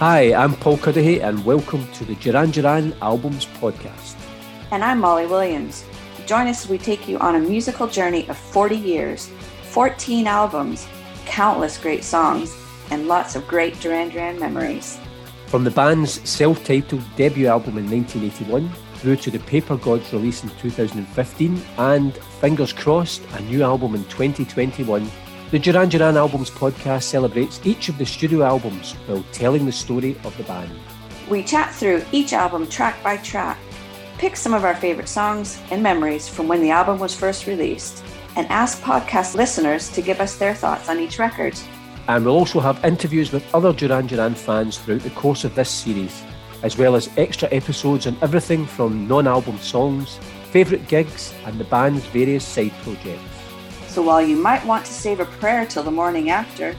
Hi, I'm Paul Cuddihy, and welcome to the Duran Duran Albums Podcast. And I'm Molly Williams. Join us as we take you on a musical journey of 40 years, 14 albums, countless great songs, and lots of great Duran Duran memories. From the band's self titled debut album in 1981 through to the Paper Gods release in 2015 and, fingers crossed, a new album in 2021 the Duran Duran Albums podcast celebrates each of the studio albums while telling the story of the band. We chat through each album track by track, pick some of our favorite songs and memories from when the album was first released, and ask podcast listeners to give us their thoughts on each record. And we'll also have interviews with other Duran Duran fans throughout the course of this series, as well as extra episodes on everything from non album songs, favourite gigs, and the band's various side projects. So while you might want to save a prayer till the morning after,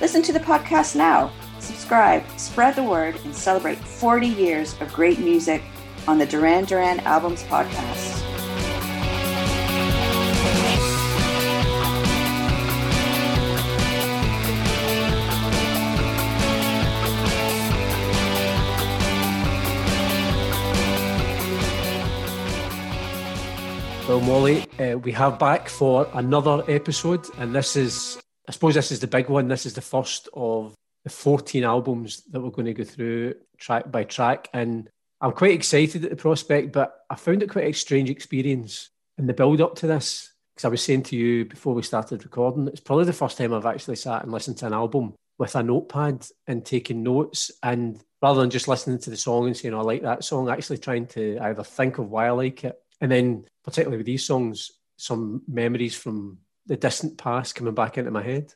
listen to the podcast now, subscribe, spread the word, and celebrate 40 years of great music on the Duran Duran Albums Podcast. Well, Molly, uh, we have back for another episode, and this is, I suppose, this is the big one. This is the first of the 14 albums that we're going to go through track by track. And I'm quite excited at the prospect, but I found it quite a strange experience in the build up to this. Because I was saying to you before we started recording, it's probably the first time I've actually sat and listened to an album with a notepad and taking notes. And rather than just listening to the song and saying, oh, I like that song, actually trying to either think of why I like it and then, particularly with these songs, some memories from the distant past coming back into my head.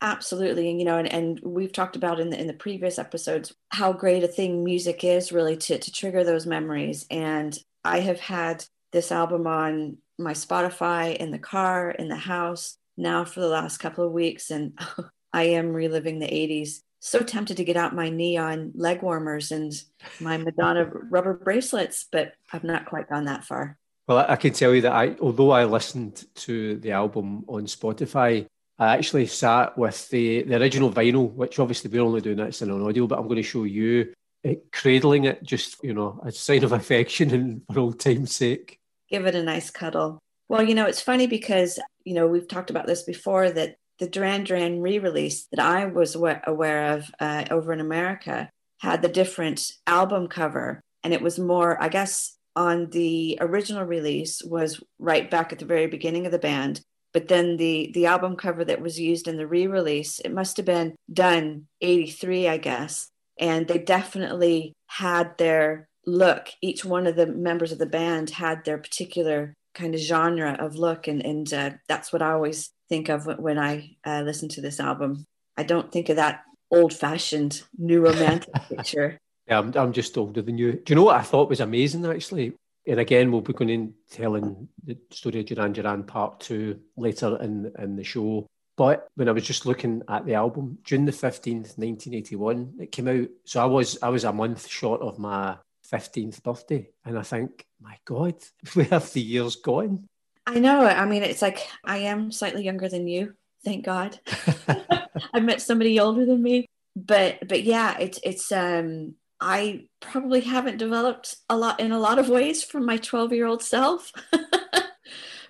Absolutely, and you know, and, and we've talked about in the in the previous episodes how great a thing music is really to to trigger those memories. And I have had this album on my Spotify in the car, in the house now for the last couple of weeks, and I am reliving the '80s. So tempted to get out my neon leg warmers and my Madonna rubber bracelets, but I've not quite gone that far. Well, I can tell you that I, although I listened to the album on Spotify, I actually sat with the, the original vinyl, which obviously we're only doing this in an audio, but I'm going to show you it, cradling it just, you know, a sign of affection and for old time's sake. Give it a nice cuddle. Well, you know, it's funny because, you know, we've talked about this before that the Duran Duran re release that I was aware of uh, over in America had the different album cover. And it was more, I guess, on the original release was right back at the very beginning of the band but then the the album cover that was used in the re-release it must have been done 83 i guess and they definitely had their look. Each one of the members of the band had their particular kind of genre of look and and uh, that's what i always think of when i uh, listen to this album. I don't think of that old fashioned new romantic picture yeah, I'm, I'm just older than you. Do you know what I thought was amazing actually? And again, we'll be going in telling the story of Duran Duran part two later in, in the show. But when I was just looking at the album, June the 15th, 1981, it came out. So I was I was a month short of my 15th birthday. And I think, my God, we have the years gone. I know. I mean, it's like I am slightly younger than you, thank God. I met somebody older than me. But but yeah, it's it's um I probably haven't developed a lot in a lot of ways from my 12 year old self.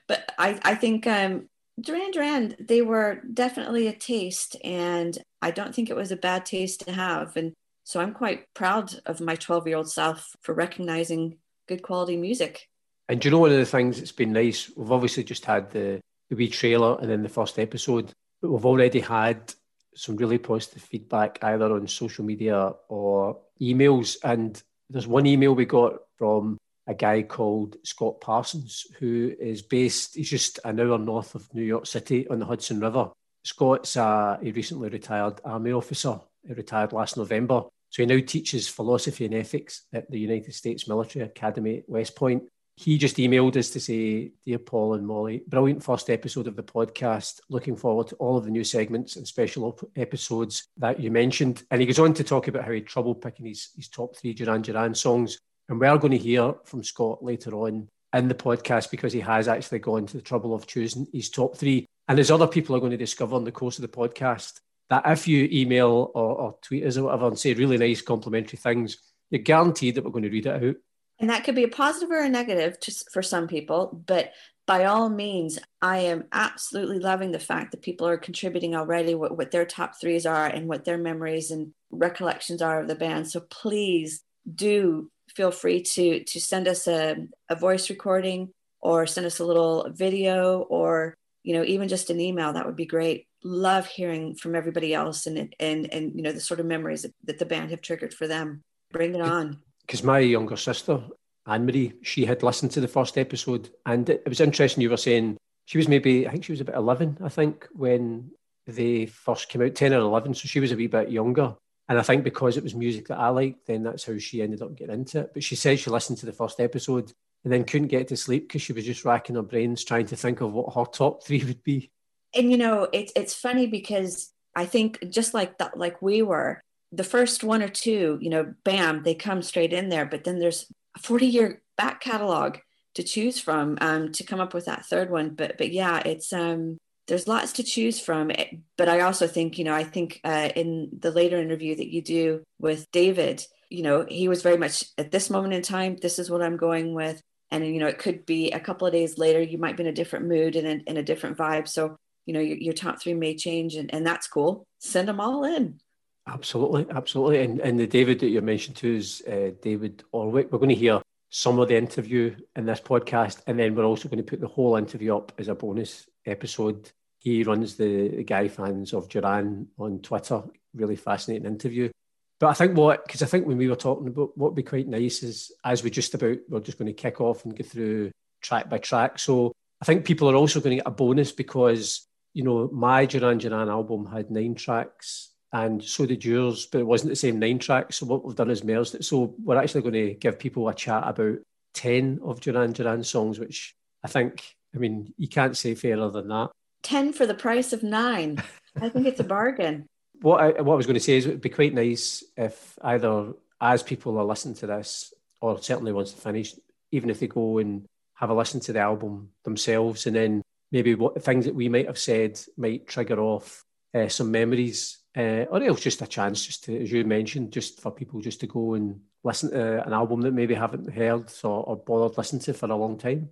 but I, I think um, Duran Duran, they were definitely a taste, and I don't think it was a bad taste to have. And so I'm quite proud of my 12 year old self for recognizing good quality music. And do you know one of the things that's been nice? We've obviously just had the, the wee trailer and then the first episode, but we've already had some really positive feedback either on social media or emails. And there's one email we got from a guy called Scott Parsons, who is based, he's just an hour north of New York City on the Hudson River. Scott's a, a recently retired army officer. He retired last November. So he now teaches philosophy and ethics at the United States Military Academy at West Point he just emailed us to say, Dear Paul and Molly, brilliant first episode of the podcast. Looking forward to all of the new segments and special episodes that you mentioned. And he goes on to talk about how he had trouble picking his, his top three Duran Duran songs. And we're going to hear from Scott later on in the podcast because he has actually gone to the trouble of choosing his top three. And as other people are going to discover in the course of the podcast, that if you email or, or tweet us or whatever and say really nice complimentary things, you're guaranteed that we're going to read it out. And that could be a positive or a negative to, for some people, but by all means, I am absolutely loving the fact that people are contributing already what, what their top threes are and what their memories and recollections are of the band. So please do feel free to to send us a, a voice recording or send us a little video or you know even just an email. That would be great. Love hearing from everybody else and and and you know the sort of memories that, that the band have triggered for them. Bring it on because my younger sister Anne Marie she had listened to the first episode and it, it was interesting you were saying she was maybe I think she was about 11 I think when they first came out 10 or 11 so she was a wee bit younger and I think because it was music that I liked, then that's how she ended up getting into it. But she said she listened to the first episode and then couldn't get to sleep because she was just racking her brains trying to think of what her top three would be. And you know, it's it's funny because I think just like that, like we were, the first one or two, you know, bam, they come straight in there. But then there's a 40 year back catalog to choose from um, to come up with that third one. But but yeah, it's um there's lots to choose from. Eh, but i also think you know i think uh, in the later interview that you do with david you know he was very much at this moment in time this is what i'm going with. And you know it could be a couple of days later you might be in a different mood and in, in a different vibe. So you know your, your top three may change and, and that's cool. Send them all in absolutely absolutely and, and the david that you mentioned too is uh, david orwick we're going to hear some of the interview in this podcast and then we're also going to put the whole interview up as a bonus episode. He runs the, the Guy fans of Duran on Twitter. Really fascinating interview. But I think what, because I think when we were talking about what would be quite nice is as we just about, we're just going to kick off and go through track by track. So I think people are also going to get a bonus because, you know, my Duran Duran album had nine tracks and so did yours, but it wasn't the same nine tracks. So what we've done is merged it. So we're actually going to give people a chat about 10 of Duran Duran songs, which I think I mean, you can't say fairer than that. 10 for the price of nine. I think it's a bargain. What I, what I was going to say is it would be quite nice if either as people are listening to this, or certainly once they finish, even if they go and have a listen to the album themselves, and then maybe what the things that we might have said might trigger off uh, some memories, uh, or it's just a chance, just to, as you mentioned, just for people just to go and listen to an album that maybe haven't heard or, or bothered listening to for a long time.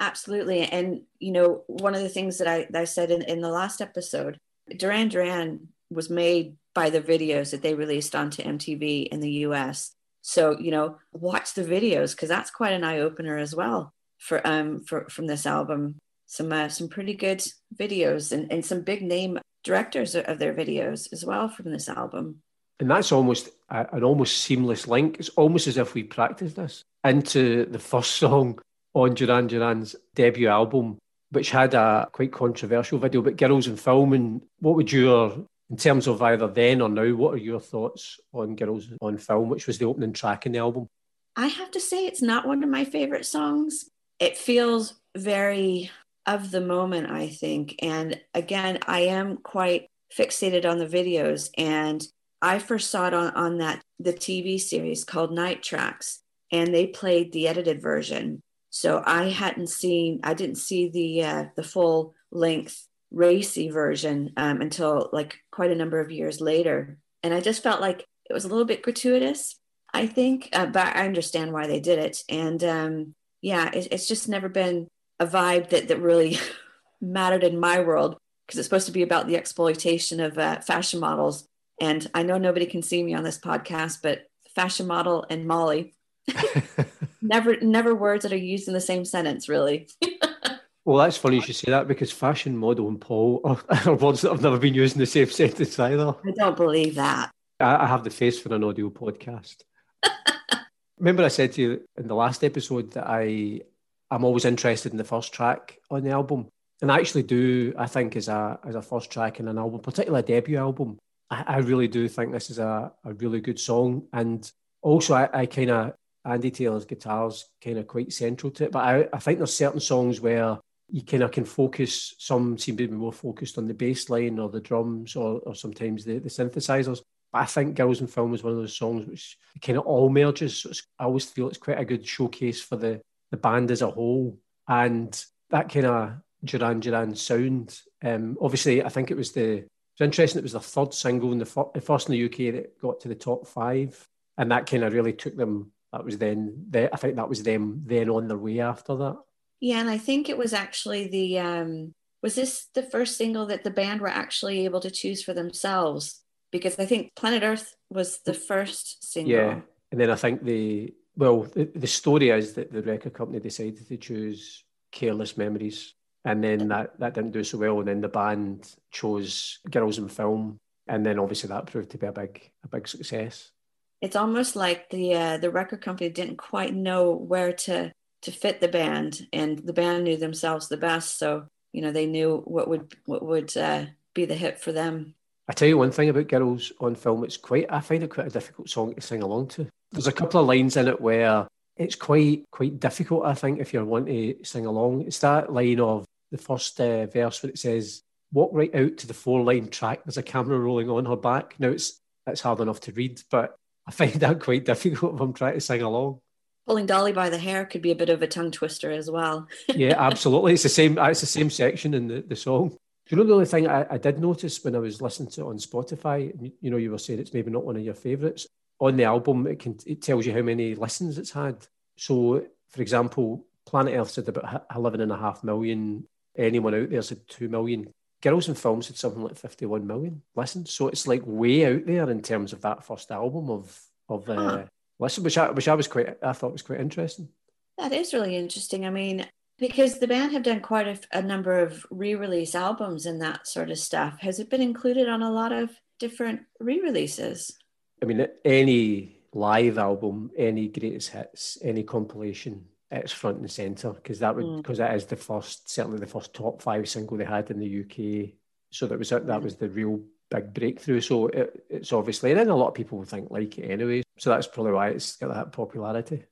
Absolutely. And, you know, one of the things that I, that I said in, in the last episode, Duran Duran was made by the videos that they released onto MTV in the US. So, you know, watch the videos because that's quite an eye opener as well for um for from this album. Some uh, some pretty good videos and, and some big name directors of their videos as well from this album. And that's almost a, an almost seamless link. It's almost as if we practiced this into the first song on Duran Duran's debut album, which had a quite controversial video about girls in film. And what would your, in terms of either then or now, what are your thoughts on Girls on Film, which was the opening track in the album? I have to say, it's not one of my favorite songs. It feels very of the moment, I think. And again, I am quite fixated on the videos. And I first saw it on, on that the TV series called Night Tracks, and they played the edited version. So I hadn't seen, I didn't see the uh, the full length racy version um, until like quite a number of years later, and I just felt like it was a little bit gratuitous. I think, uh, but I understand why they did it, and um, yeah, it, it's just never been a vibe that that really mattered in my world because it's supposed to be about the exploitation of uh, fashion models. And I know nobody can see me on this podcast, but fashion model and Molly never never words that are used in the same sentence really. Well that's funny you should say that because fashion model and paul are, are, words that have never been used in the same sentence either. I don't believe that. I, I have the face for an audio podcast. Remember i said to you in the last episode that i i'm always interested in the first track on the album and i actually do i think as a as a first track in an album particularly a debut album I, I really do think this is a, a really good song and also I, I kind of Andy Taylor's guitars kind of quite central to it. But I, I think there's certain songs where you kind of can focus. Some seem to be more focused on the bass line or the drums or, or sometimes the, the synthesizers. But I think Girls in Film is one of those songs which kind of all merges. So I always feel it's quite a good showcase for the, the band as a whole. And that kind of Duran Duran sound. Um, obviously, I think it was the It's interesting. It was the third single in the, fir- the first in the UK that got to the top five, and that kind of really took them. That was then. They, I think that was them then on their way after that. Yeah, and I think it was actually the um was this the first single that the band were actually able to choose for themselves? Because I think Planet Earth was the first single. Yeah, and then I think the well, the, the story is that the record company decided to choose Careless Memories, and then that that didn't do so well, and then the band chose Girls in Film, and then obviously that proved to be a big a big success. It's almost like the uh, the record company didn't quite know where to to fit the band, and the band knew themselves the best, so you know they knew what would what would uh, be the hit for them. I tell you one thing about Girls on Film, it's quite I find it quite a difficult song to sing along to. There's a couple of lines in it where it's quite quite difficult. I think if you're wanting to sing along, it's that line of the first uh, verse where it says, "Walk right out to the four line track. There's a camera rolling on her back." Now it's it's hard enough to read, but I find that quite difficult if I'm trying to sing along. Pulling Dolly by the hair could be a bit of a tongue twister as well. yeah, absolutely. It's the same. It's the same section in the, the song. Do you know the only thing I, I did notice when I was listening to it on Spotify? You know, you were saying it's maybe not one of your favourites. On the album, it can it tells you how many listens it's had. So, for example, Planet Earth said about 11 and a half million. Anyone out there said 2 million. Girls in Film said something like 51 million listens. So it's like way out there in terms of that first album of of uh, huh. listen, which I, which I was quite, I thought was quite interesting. That is really interesting. I mean, because the band have done quite a, a number of re-release albums and that sort of stuff. Has it been included on a lot of different re-releases? I mean, any live album, any greatest hits, any compilation, it's front and center because that would because mm. that is the first, certainly the first top five single they had in the UK. So that was that was the real big breakthrough. So it, it's obviously, and then a lot of people think like it anyway. So that's probably why it's got that popularity.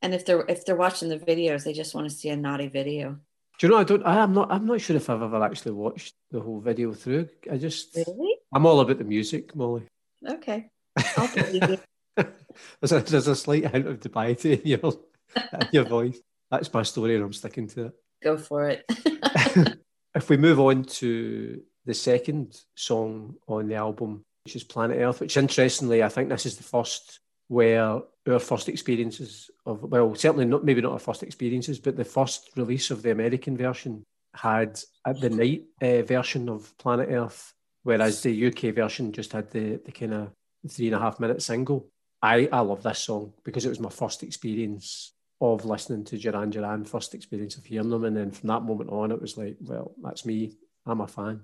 And if they're if they're watching the videos, they just want to see a naughty video. Do you know? I don't. I, am not. I'm not sure if I've ever actually watched the whole video through. I just. Really? I'm all about the music, Molly. Okay. there's, a, there's a slight hint of dubiety in your in your voice. That's my story, and I'm sticking to it. Go for it. if we move on to the second song on the album, which is Planet Earth, which interestingly, I think this is the first where our first experiences of well, certainly not maybe not our first experiences, but the first release of the American version had at the night uh, version of Planet Earth, whereas the UK version just had the the kind of three and a half minute single. I I love this song because it was my first experience of listening to Duran Duran, first experience of hearing them, and then from that moment on, it was like, well, that's me. I'm a fan.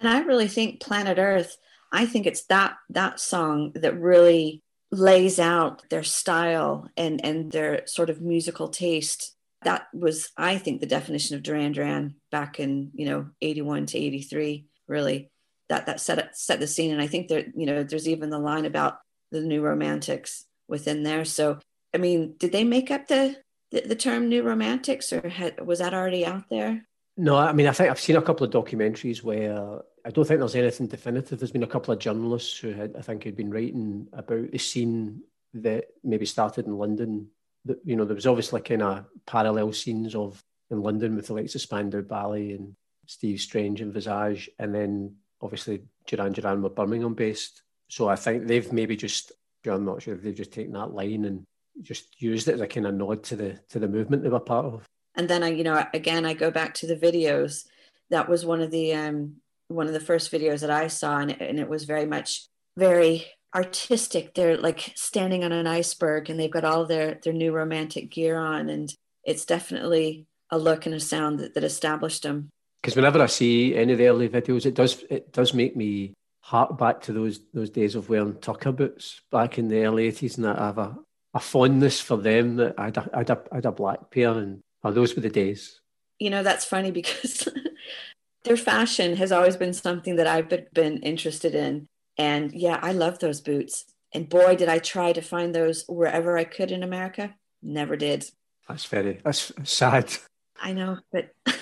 And I really think Planet Earth. I think it's that that song that really lays out their style and and their sort of musical taste that was i think the definition of duran duran back in you know 81 to 83 really that that set set the scene and i think that you know there's even the line about the new romantics within there so i mean did they make up the the, the term new romantics or had, was that already out there no i mean i think i've seen a couple of documentaries where I don't think there's anything definitive. There's been a couple of journalists who had, I think, had been writing about the scene that maybe started in London. That you know, there was obviously kind of parallel scenes of in London with the likes of Spandau Ballet and Steve Strange and Visage, and then obviously Duran Duran were Birmingham based. So I think they've maybe just, I'm not sure if they've just taken that line and just used it as a kind of nod to the to the movement they were part of. And then I, you know, again I go back to the videos. That was one of the um, one of the first videos that I saw, and, and it was very much very artistic. They're like standing on an iceberg, and they've got all their their new romantic gear on, and it's definitely a look and a sound that, that established them. Because whenever I see any of the early videos, it does it does make me hark back to those those days of wearing tucker boots back in the early eighties, and I have a, a fondness for them. That I'd a, I'd a, I'd a black pair, and oh, those were the days. You know, that's funny because their fashion has always been something that I've been interested in. And yeah, I love those boots. And boy, did I try to find those wherever I could in America. Never did. That's very, that's sad. I know, but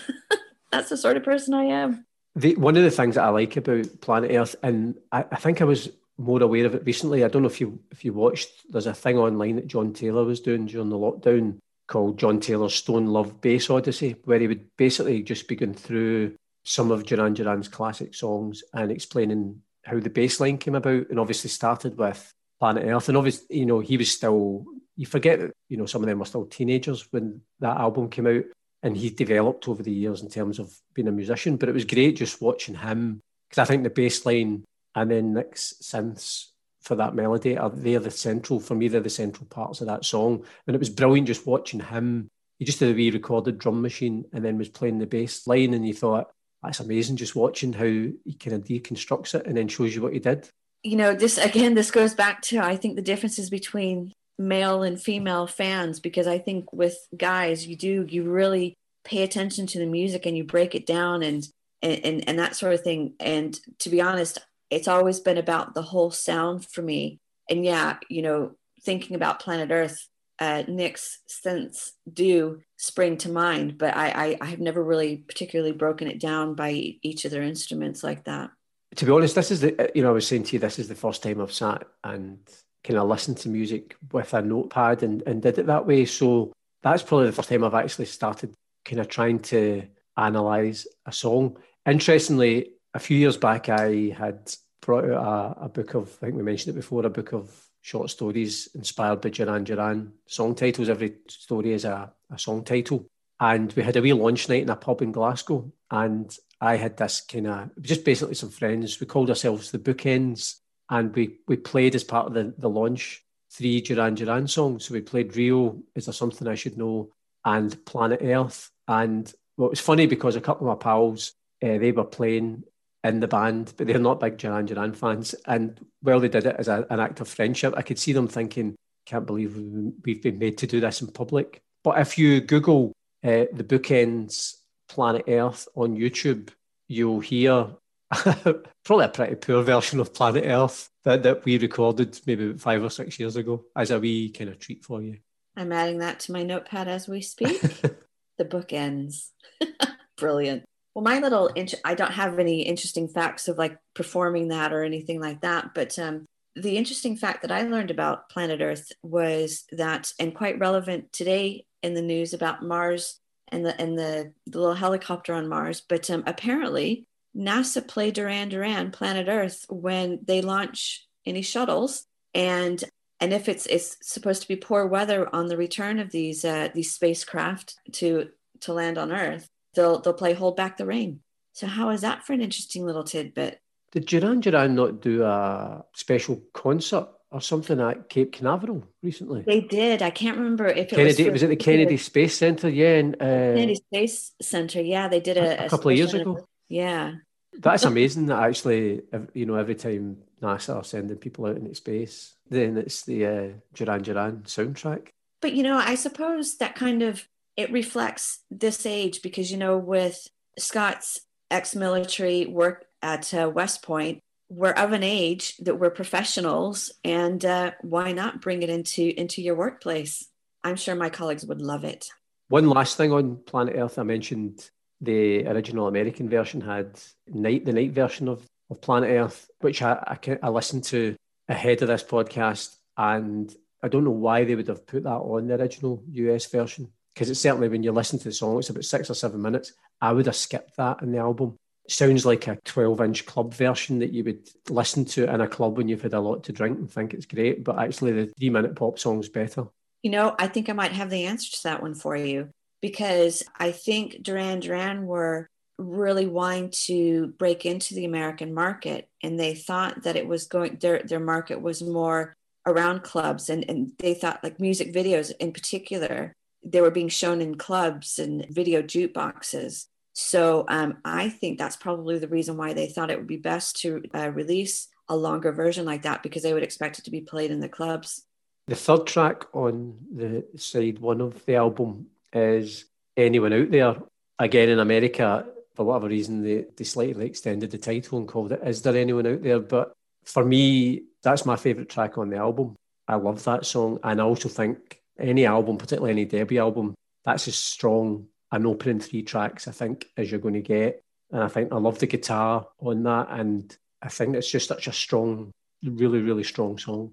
that's the sort of person I am. The, one of the things that I like about Planet Earth, and I, I think I was more aware of it recently. I don't know if you if you watched. There's a thing online that John Taylor was doing during the lockdown called John Taylor's Stone Love Bass Odyssey, where he would basically just be going through some of Duran Duran's classic songs and explaining how the bass line came about and obviously started with Planet Earth. And obviously, you know, he was still, you forget that, you know, some of them were still teenagers when that album came out. And he developed over the years in terms of being a musician. But it was great just watching him because I think the bass line and then Nick's synths for that melody are they're the central for me they're the central parts of that song and it was brilliant just watching him he just did a wee recorded drum machine and then was playing the bass line and you thought that's amazing just watching how he kind of deconstructs it and then shows you what he did you know this again this goes back to i think the differences between male and female fans because i think with guys you do you really pay attention to the music and you break it down and and and that sort of thing. And to be honest it's always been about the whole sound for me. And yeah you know thinking about planet earth uh, Nick's synths do spring to mind, but I, I, I have never really particularly broken it down by each of their instruments like that. To be honest, this is the you know I was saying to you this is the first time I've sat and kind of listened to music with a notepad and, and did it that way. So that's probably the first time I've actually started kind of trying to analyze a song. Interestingly, a few years back I had brought out a, a book of I think we mentioned it before, a book of short stories inspired by Duran Duran song titles. Every story is a, a song title. And we had a wee launch night in a pub in Glasgow. And I had this kind of just basically some friends. We called ourselves the Bookends, and we we played as part of the the launch three Duran Duran songs. So we played Rio, Is There Something I Should Know, and Planet Earth. And well, it was funny because a couple of my pals, uh, they were playing in the band, but they're not big Duran Duran fans. And well, they did it as a, an act of friendship. I could see them thinking, can't believe we've been made to do this in public. But if you Google uh, the bookends Planet Earth on YouTube, you'll hear probably a pretty poor version of Planet Earth that, that we recorded maybe five or six years ago as a wee kind of treat for you. I'm adding that to my notepad as we speak. the book ends. Brilliant. Well, my little, int- I don't have any interesting facts of like performing that or anything like that, but um, the interesting fact that I learned about planet Earth was that, and quite relevant today in the news about Mars and the and the, the little helicopter on Mars. But um, apparently, NASA play Duran Duran Planet Earth when they launch any shuttles, and and if it's it's supposed to be poor weather on the return of these uh, these spacecraft to to land on Earth, they'll they'll play Hold Back the Rain. So how is that for an interesting little tidbit? Did Duran Duran not do a special concert or something at Cape Canaveral recently. They did. I can't remember if it Kennedy, was. Was it the Kennedy Space Center? Yeah. And, uh, Kennedy Space Center. Yeah, they did a, a, a couple of years ago. Yeah. That's amazing that actually, you know, every time NASA are sending people out into space, then it's the uh, Duran Duran soundtrack. But, you know, I suppose that kind of, it reflects this age because, you know, with Scott's ex-military work at uh, West Point, we're of an age that we're professionals and uh, why not bring it into into your workplace i'm sure my colleagues would love it one last thing on planet earth i mentioned the original american version had night the night version of, of planet earth which I, I, I listened to ahead of this podcast and i don't know why they would have put that on the original us version because it's certainly when you listen to the song it's about six or seven minutes i would have skipped that in the album sounds like a 12 inch club version that you would listen to in a club when you've had a lot to drink and think it's great. But actually, the three minute pop song's better. You know, I think I might have the answer to that one for you because I think Duran Duran were really wanting to break into the American market and they thought that it was going their their market was more around clubs and, and they thought like music videos in particular they were being shown in clubs and video jukeboxes so um, I think that's probably the reason why they thought it would be best to uh, release a longer version like that because they would expect it to be played in the clubs. The third track on the side one of the album is Anyone Out There. Again, in America, for whatever reason, they, they slightly extended the title and called it Is There Anyone Out There? But for me, that's my favourite track on the album. I love that song. And I also think any album, particularly any debut album, that's as strong an opening three tracks, I think, as you're going to get. And I think I love the guitar on that. And I think it's just such a strong, really, really strong song.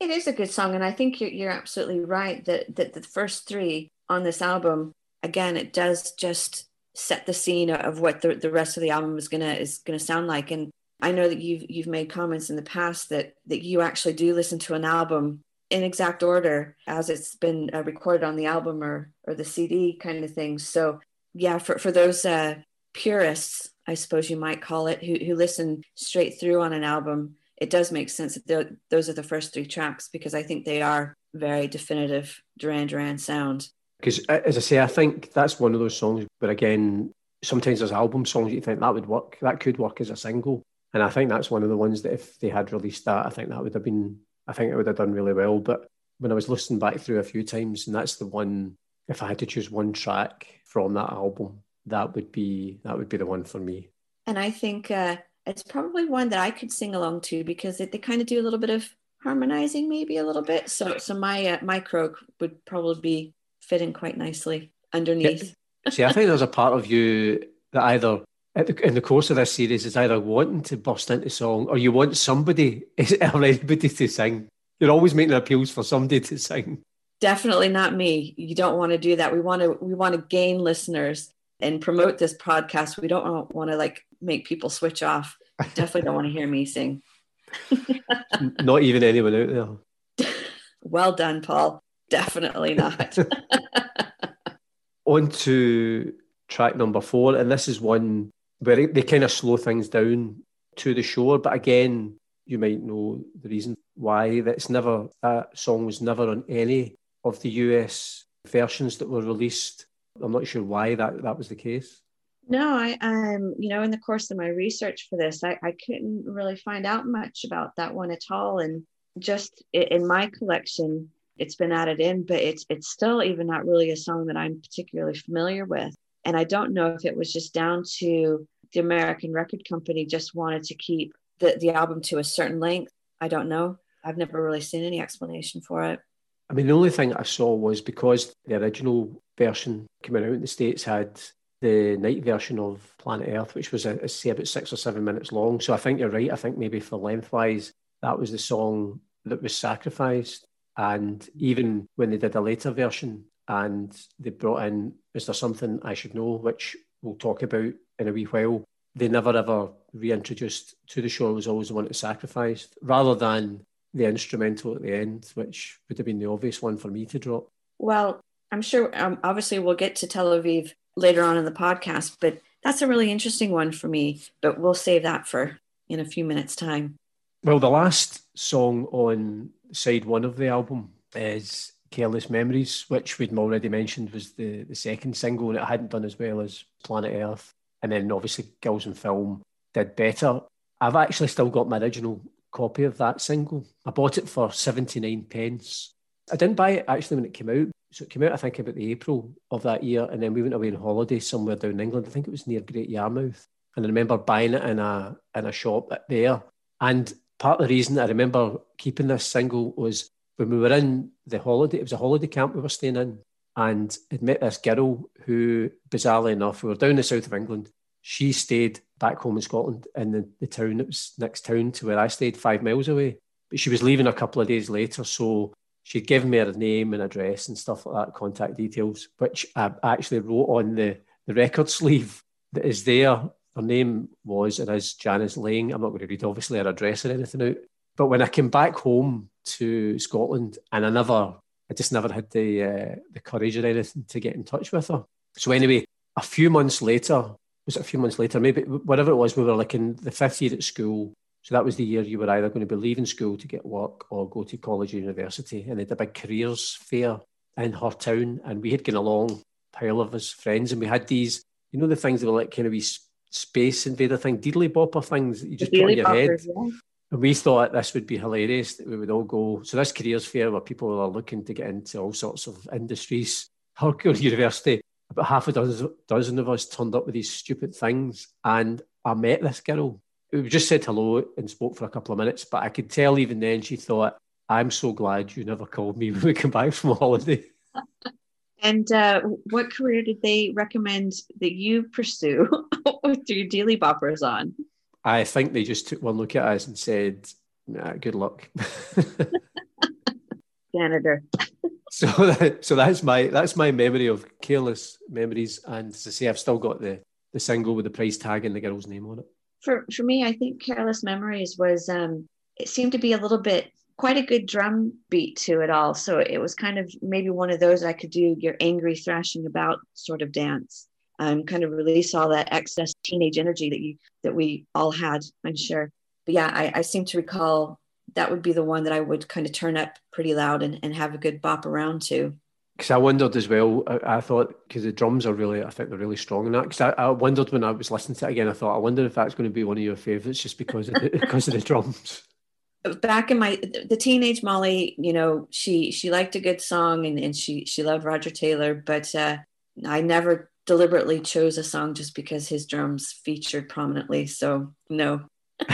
It is a good song. And I think you're, you're absolutely right that, that the first three on this album, again, it does just set the scene of what the, the rest of the album is gonna is gonna sound like. And I know that you've you've made comments in the past that that you actually do listen to an album in exact order as it's been uh, recorded on the album or or the CD kind of thing. So yeah, for for those uh, purists, I suppose you might call it, who who listen straight through on an album, it does make sense that those are the first three tracks because I think they are very definitive Duran Duran sound. Because uh, as I say, I think that's one of those songs. But again, sometimes there's album songs you think that would work, that could work as a single. And I think that's one of the ones that if they had released that, I think that would have been, I think it would have done really well. But when I was listening back through a few times, and that's the one, if I had to choose one track from that album, that would be that would be the one for me. And I think uh, it's probably one that I could sing along to because it, they kind of do a little bit of harmonizing, maybe a little bit. So so my uh, my croak would probably be fitting quite nicely underneath. Yeah. See, I think there's a part of you that either the, in the course of this series is either wanting to burst into song or you want somebody or anybody to sing. You're always making appeals for somebody to sing. Definitely not me. You don't want to do that. We want to we want to gain listeners and promote this podcast. We don't want to like make people switch off. Definitely don't want to hear me sing. not even anyone out there. well done, Paul. Definitely not. On to track number four, and this is one where they kind of slow things down to the shore. But again, you might know the reason why. That's never that song was never on any of the US versions that were released. I'm not sure why that that was the case. No, I um, you know, in the course of my research for this, I, I couldn't really find out much about that one at all. And just in my collection, it's been added in, but it's it's still even not really a song that I'm particularly familiar with. And I don't know if it was just down to the American record company just wanted to keep the, the album to a certain length. I don't know. I've never really seen any explanation for it. I mean, the only thing I saw was because the original version coming out in the States had the night version of Planet Earth, which was, I say, about six or seven minutes long. So I think you're right. I think maybe for lengthwise, that was the song that was sacrificed. And even when they did a later version and they brought in Is There Something I Should Know, which we'll talk about in a wee while, they never ever reintroduced To the Shore was always the one that sacrificed, rather than the instrumental at the end, which would have been the obvious one for me to drop. Well, I'm sure um, obviously we'll get to Tel Aviv later on in the podcast, but that's a really interesting one for me. But we'll save that for in a few minutes' time. Well, the last song on side one of the album is Careless Memories, which we'd already mentioned was the, the second single, and it hadn't done as well as Planet Earth. And then obviously Girls in Film did better. I've actually still got my original copy of that single. I bought it for 79 pence. I didn't buy it actually when it came out. So it came out, I think, about the April of that year. And then we went away on holiday somewhere down in England. I think it was near Great Yarmouth. And I remember buying it in a in a shop there. And part of the reason I remember keeping this single was when we were in the holiday, it was a holiday camp we were staying in, and I'd met this girl who, bizarrely enough, we were down the south of England. She stayed back home in Scotland in the, the town that was next town to where I stayed, five miles away. But she was leaving a couple of days later, so she'd given me her name and address and stuff like that, contact details, which I actually wrote on the, the record sleeve that is there her name was and is Janice Lang. I'm not going to read obviously her address or anything out. But when I came back home to Scotland, and I never, I just never had the uh, the courage or anything to get in touch with her. So anyway, a few months later, was it a few months later? Maybe whatever it was, we were like in the fifth year at school. So that was the year you were either going to be leaving school to get work or go to college or university. And they did a big careers fair in her town, and we had gone along pile of us friends, and we had these, you know, the things that were like kind of wee space invader thing, deedly bopper things that you just put on your head. Yeah. And we thought this would be hilarious that we would all go. So this careers fair where people are looking to get into all sorts of industries. Harcourt University, about half a dozen, dozen of us turned up with these stupid things. And I met this girl. We just said hello and spoke for a couple of minutes, but I could tell even then she thought, I'm so glad you never called me when we came back from holiday. And uh, what career did they recommend that you pursue through Daily boppers on? I think they just took one look at us and said, nah, "Good luck." Janitor. So, so that's my that's my memory of careless memories, and to say I've still got the the single with the price tag and the girl's name on it. For for me, I think careless memories was um, it seemed to be a little bit quite a good drum beat to it all. So it was kind of maybe one of those I could do your angry thrashing about sort of dance. Um, kind of release all that excess teenage energy that you that we all had, I'm sure. But yeah, I, I seem to recall that would be the one that I would kind of turn up pretty loud and, and have a good bop around to. Because I wondered as well, I, I thought because the drums are really, I think they're really strong in that. Because I, I, wondered when I was listening to it again, I thought, I wonder if that's going to be one of your favourites just because of the, because of the drums. Back in my the teenage Molly, you know, she she liked a good song and, and she she loved Roger Taylor, but uh, I never deliberately chose a song just because his drums featured prominently. So no.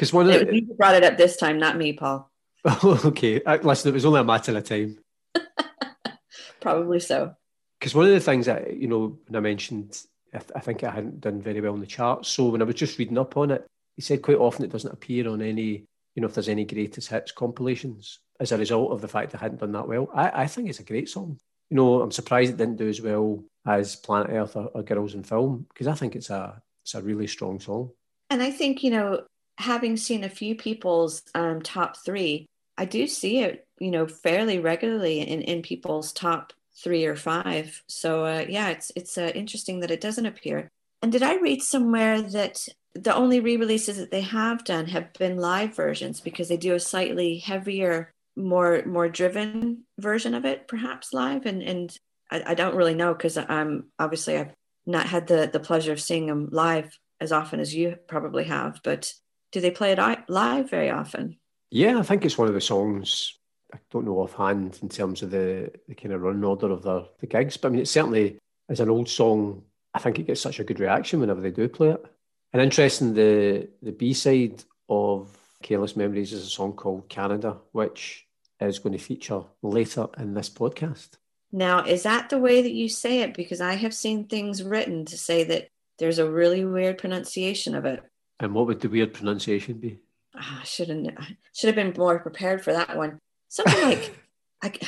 Because one of the, you brought it up this time, not me, Paul. okay, uh, listen, it was only a matter of time. Probably so. Because one of the things that you know, when I mentioned, I, th- I think it hadn't done very well in the charts. So when I was just reading up on it, he said quite often it doesn't appear on any, you know, if there's any greatest hits compilations as a result of the fact it hadn't done that well. I, I think it's a great song. You know, I'm surprised it didn't do as well as Planet Earth or, or Girls in Film because I think it's a it's a really strong song. And I think you know having seen a few people's um, top three, I do see it, you know, fairly regularly in, in people's top three or five. So uh, yeah, it's it's uh, interesting that it doesn't appear. And did I read somewhere that the only re-releases that they have done have been live versions because they do a slightly heavier, more more driven version of it, perhaps live. And and I, I don't really know because I'm obviously I've not had the the pleasure of seeing them live as often as you probably have, but do they play it live very often? Yeah, I think it's one of the songs. I don't know offhand in terms of the, the kind of run order of the, the gigs, but I mean, it certainly as an old song, I think it gets such a good reaction whenever they do play it. And interesting, the the B side of Careless Memories is a song called Khanada, which is going to feature later in this podcast. Now, is that the way that you say it? Because I have seen things written to say that there's a really weird pronunciation of it. And what would the weird pronunciation be? Oh, I should have should have been more prepared for that one. Something like like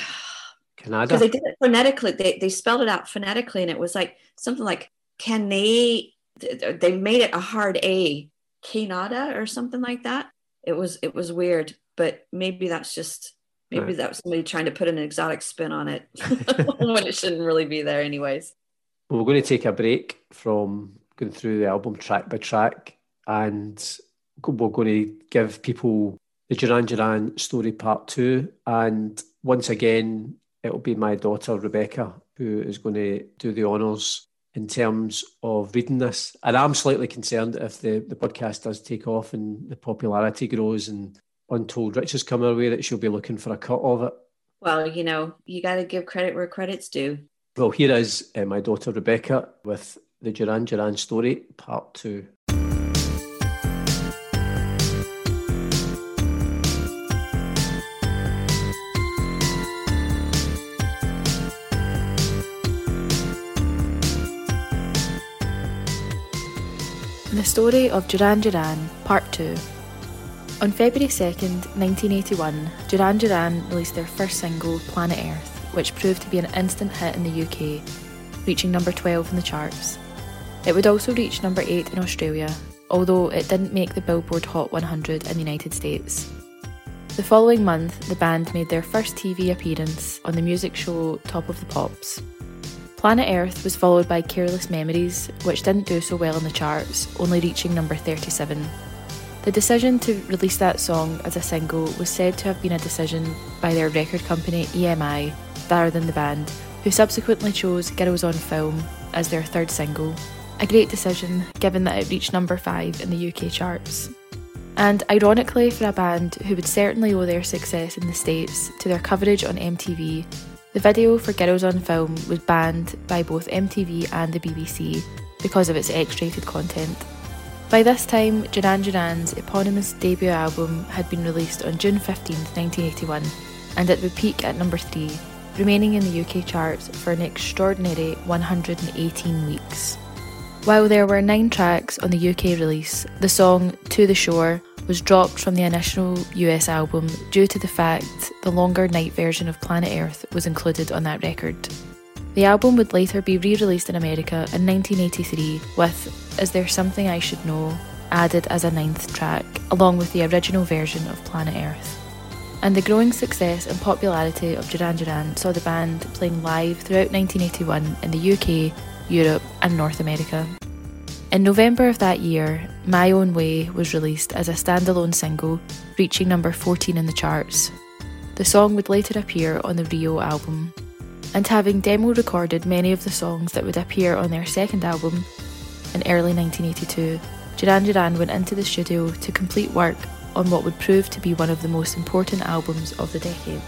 Canada. Because they did it phonetically. They they spelled it out phonetically, and it was like something like Canay. They made it a hard A, Canada or something like that. It was it was weird, but maybe that's just maybe right. that was somebody trying to put an exotic spin on it when it shouldn't really be there, anyways. Well, we're going to take a break from going through the album track by track and we're going to give people the Duran Duran story part two. And once again, it'll be my daughter Rebecca who is going to do the honours in terms of reading this. And I'm slightly concerned if the, the podcast does take off and the popularity grows and Untold Riches come our way that she'll be looking for a cut of it. Well, you know, you got to give credit where credit's due. Well, here is uh, my daughter Rebecca with the Duran Duran story, part two. The Story of Duran Duran, Part 2. On February 2nd, 1981, Duran Duran released their first single, Planet Earth, which proved to be an instant hit in the UK, reaching number 12 in the charts. It would also reach number 8 in Australia, although it didn't make the Billboard Hot 100 in the United States. The following month, the band made their first TV appearance on the music show Top of the Pops, Planet Earth was followed by Careless Memories, which didn't do so well in the charts, only reaching number 37. The decision to release that song as a single was said to have been a decision by their record company EMI rather than the band, who subsequently chose Girls on Film as their third single. A great decision given that it reached number 5 in the UK charts. And ironically, for a band who would certainly owe their success in the States to their coverage on MTV the video for Girls on Film was banned by both MTV and the BBC because of its X rated content. By this time, Duran Duran's eponymous debut album had been released on June 15, 1981, and it would peak at number 3, remaining in the UK charts for an extraordinary 118 weeks. While there were nine tracks on the UK release, the song To the Shore was dropped from the initial US album due to the fact the longer night version of Planet Earth was included on that record. The album would later be re released in America in 1983 with Is There Something I Should Know added as a ninth track, along with the original version of Planet Earth. And the growing success and popularity of Duran Duran saw the band playing live throughout 1981 in the UK, Europe, and North America. In November of that year, My Own Way was released as a standalone single, reaching number 14 in the charts. The song would later appear on the Rio album. And having demo recorded many of the songs that would appear on their second album in early 1982, Duran Duran went into the studio to complete work on what would prove to be one of the most important albums of the decade.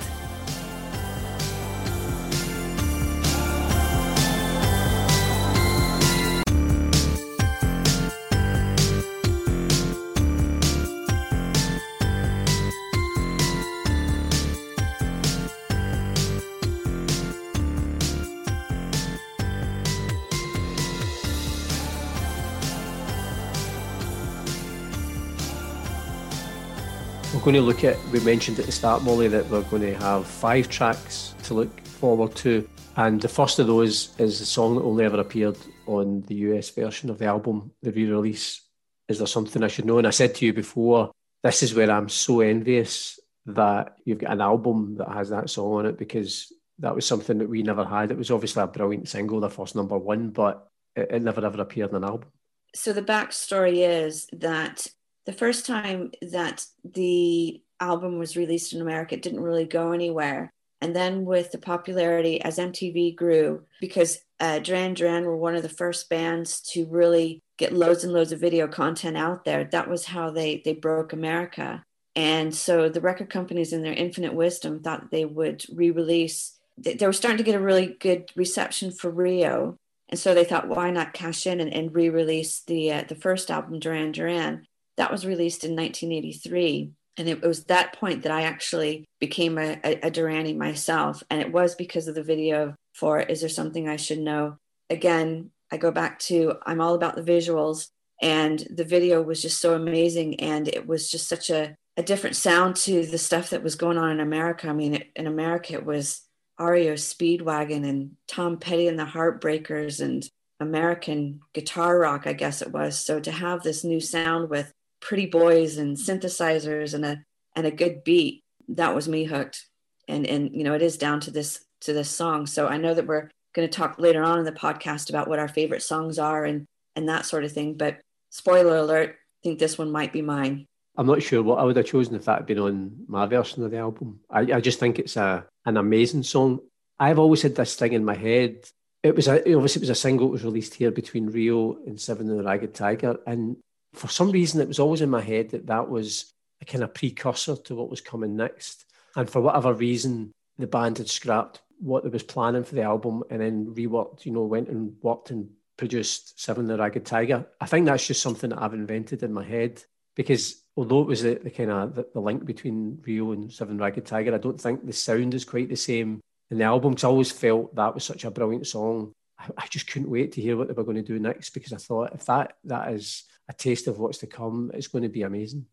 Going to look at, we mentioned at the start, Molly, that we're going to have five tracks to look forward to. And the first of those is the song that only ever appeared on the US version of the album, the re release. Is there something I should know? And I said to you before, this is where I'm so envious that you've got an album that has that song on it because that was something that we never had. It was obviously a brilliant single, the first number one, but it, it never ever appeared in an album. So the backstory is that the first time that the album was released in America, it didn't really go anywhere. And then with the popularity as MTV grew, because uh, Duran Duran were one of the first bands to really get loads and loads of video content out there. That was how they they broke America. And so the record companies, in their infinite wisdom, thought they would re-release. They were starting to get a really good reception for Rio, and so they thought, why not cash in and, and re-release the uh, the first album, Duran Duran? That was released in 1983 and it was that point that I actually became a, a, a Duranie myself. And it was because of the video for Is There Something I Should Know? Again, I go back to I'm all about the visuals, and the video was just so amazing. And it was just such a, a different sound to the stuff that was going on in America. I mean, it, in America, it was REO Speedwagon and Tom Petty and the Heartbreakers and American guitar rock, I guess it was. So to have this new sound with pretty boys and synthesizers and a and a good beat that was me hooked. And and you know it is down to this to this song. So i know that we're going to talk later on in the podcast about what our favorite songs are and and that sort of thing but spoiler alert i think this one might be mine. I'm not sure what i would have chosen if that had been on my version of the album. I, I just think it's a an amazing song. I've always had this thing in my head. It was a, obviously it was a single that was released here between rio and seven and the ragged tiger and for some reason, it was always in my head that that was a kind of precursor to what was coming next. And for whatever reason, the band had scrapped what they was planning for the album and then reworked, you know, went and worked and produced Seven the Ragged Tiger. I think that's just something that I've invented in my head because although it was the, the kind of the, the, link between Rio and Seven Ragged Tiger, I don't think the sound is quite the same in the album because I always felt that was such a brilliant song. I, just couldn't wait to hear what they were going to do next because I thought if that that is a taste of what's to come. It's going to be amazing.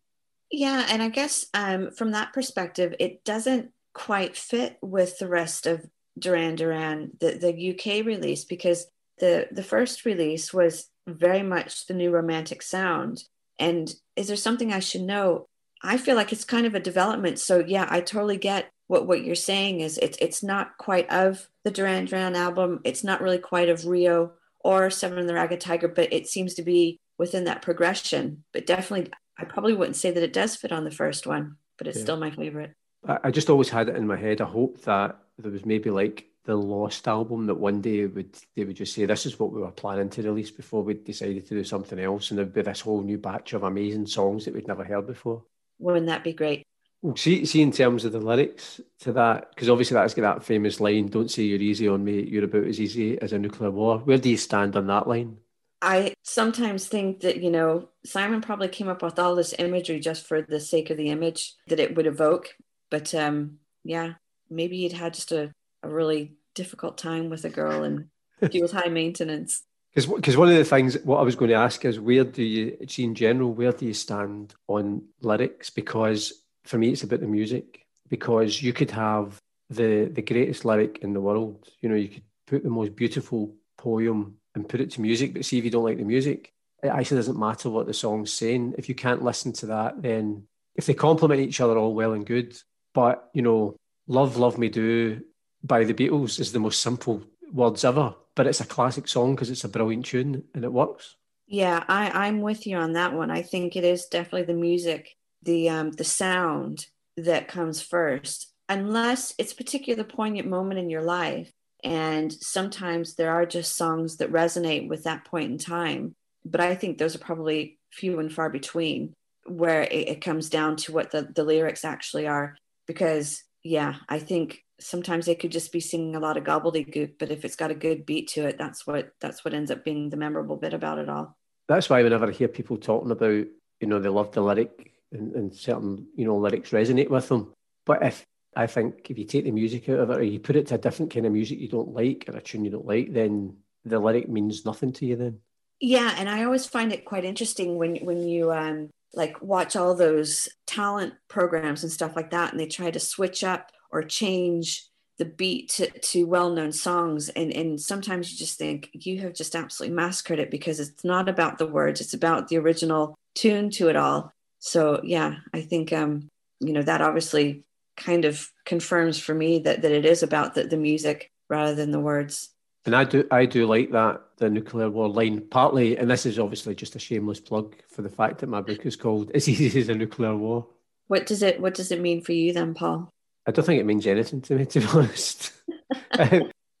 Yeah, and I guess um, from that perspective, it doesn't quite fit with the rest of Duran Duran, the, the UK release, because the the first release was very much the new romantic sound. And is there something I should know? I feel like it's kind of a development. So yeah, I totally get what what you're saying. Is it's it's not quite of the Duran Duran album. It's not really quite of Rio or Seven and the Ragged Tiger, but it seems to be within that progression. But definitely, I probably wouldn't say that it does fit on the first one, but it's yeah. still my favorite. I just always had it in my head. I hope that there was maybe like the Lost album that one day would they would just say this is what we were planning to release before we decided to do something else, and there'd be this whole new batch of amazing songs that we'd never heard before. Wouldn't that be great? Well, see, see, in terms of the lyrics to that, because obviously that's got that famous line, "Don't say you're easy on me, you're about as easy as a nuclear war." Where do you stand on that line? I sometimes think that, you know, Simon probably came up with all this imagery just for the sake of the image that it would evoke. But um, yeah, maybe he'd had just a, a really difficult time with a girl and she was high maintenance. Because one of the things, what I was going to ask is, where do you, see in general, where do you stand on lyrics? Because for me, it's about the music. Because you could have the the greatest lyric in the world. You know, you could put the most beautiful poem and put it to music, but see if you don't like the music, it actually doesn't matter what the song's saying. If you can't listen to that, then if they complement each other, all well and good. But you know, "Love, Love Me Do" by the Beatles is the most simple words ever, but it's a classic song because it's a brilliant tune and it works. Yeah, I, I'm with you on that one. I think it is definitely the music, the um, the sound that comes first, unless it's a particular poignant moment in your life. And sometimes there are just songs that resonate with that point in time. But I think those are probably few and far between where it, it comes down to what the, the lyrics actually are. Because, yeah, I think sometimes they could just be singing a lot of gobbledygook, but if it's got a good beat to it, that's what that's what ends up being the memorable bit about it all. That's why whenever I hear people talking about, you know, they love the lyric and, and certain, you know, lyrics resonate with them. But if I think if you take the music out of it or you put it to a different kind of music you don't like or a tune you don't like, then the lyric means nothing to you then. Yeah, and I always find it quite interesting when when you um like watch all those talent programs and stuff like that and they try to switch up or change the beat to, to well-known songs and and sometimes you just think you have just absolutely massacred it because it's not about the words it's about the original tune to it all so yeah i think um you know that obviously kind of confirms for me that that it is about the, the music rather than the words and I do, I do like that the nuclear war line. Partly, and this is obviously just a shameless plug for the fact that my book is called "As Easy as a Nuclear War." What does it What does it mean for you then, Paul? I don't think it means anything to me, to be honest.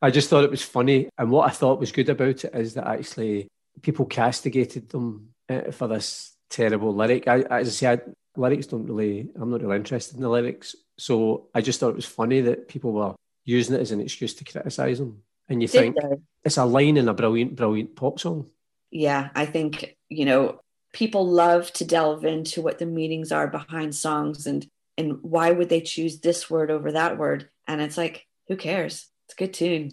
I just thought it was funny. And what I thought was good about it is that actually people castigated them uh, for this terrible lyric. I, as I said, lyrics don't really, I'm not really interested in the lyrics. So I just thought it was funny that people were using it as an excuse to criticise them. And you Did think they? it's a line in a brilliant, brilliant pop song. Yeah, I think, you know, people love to delve into what the meanings are behind songs and and why would they choose this word over that word and it's like who cares it's a good tune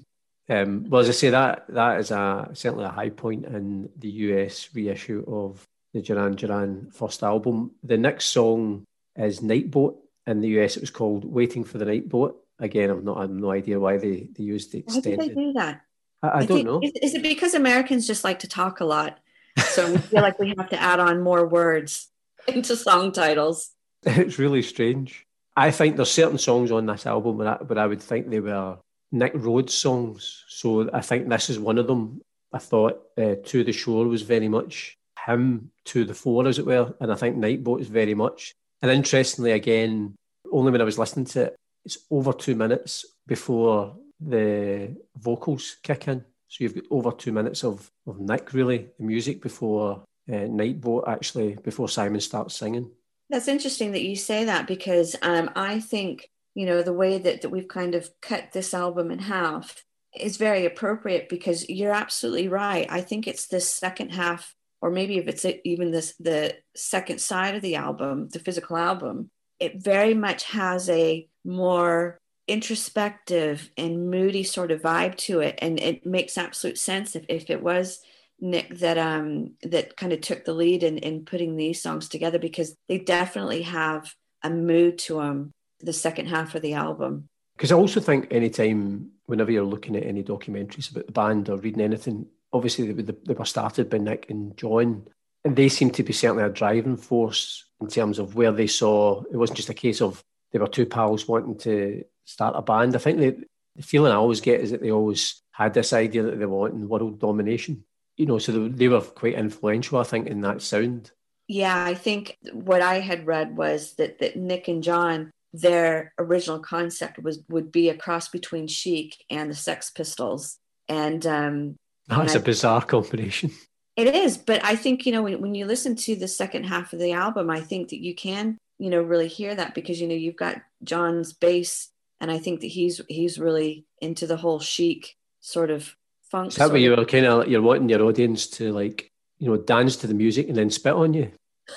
um, well as i say that that is a certainly a high point in the us reissue of the duran duran first album. The next song is night boat in the us it was called waiting for the night boat again i've not i have no idea why they, they used the extended why did they do that? I, I, I don't think, know. is, is it because americans just like to talk a lot? So we feel like we have to add on more words into song titles. It's really strange. I think there's certain songs on this album where I, where I would think they were Nick Rhodes songs. So I think this is one of them. I thought uh, To the Shore was very much him to the fore, as it were. And I think Nightboat is very much. And interestingly, again, only when I was listening to it, it's over two minutes before the vocals kick in. So you've got over two minutes of, of Nick, really, the music before uh, Nightboat, actually, before Simon starts singing. That's interesting that you say that because um, I think, you know, the way that, that we've kind of cut this album in half is very appropriate because you're absolutely right. I think it's this second half, or maybe if it's even this the second side of the album, the physical album, it very much has a more introspective and moody sort of vibe to it. And it makes absolute sense if, if it was Nick that um that kind of took the lead in in putting these songs together because they definitely have a mood to them the second half of the album. Because I also think anytime whenever you're looking at any documentaries about the band or reading anything, obviously they, they were started by Nick and John, and they seem to be certainly a driving force in terms of where they saw it wasn't just a case of they were two pals wanting to start a band. I think they, the feeling I always get is that they always had this idea that they wanted world domination you know, so they were quite influential, I think, in that sound. Yeah, I think what I had read was that that Nick and John, their original concept was would be a cross between Chic and the Sex Pistols, and um, that's a bizarre combination. It is, but I think you know when, when you listen to the second half of the album, I think that you can you know really hear that because you know you've got John's bass, and I think that he's he's really into the whole Chic sort of funk. Is that what you're kind of you're wanting your audience to like, you know, dance to the music and then spit on you?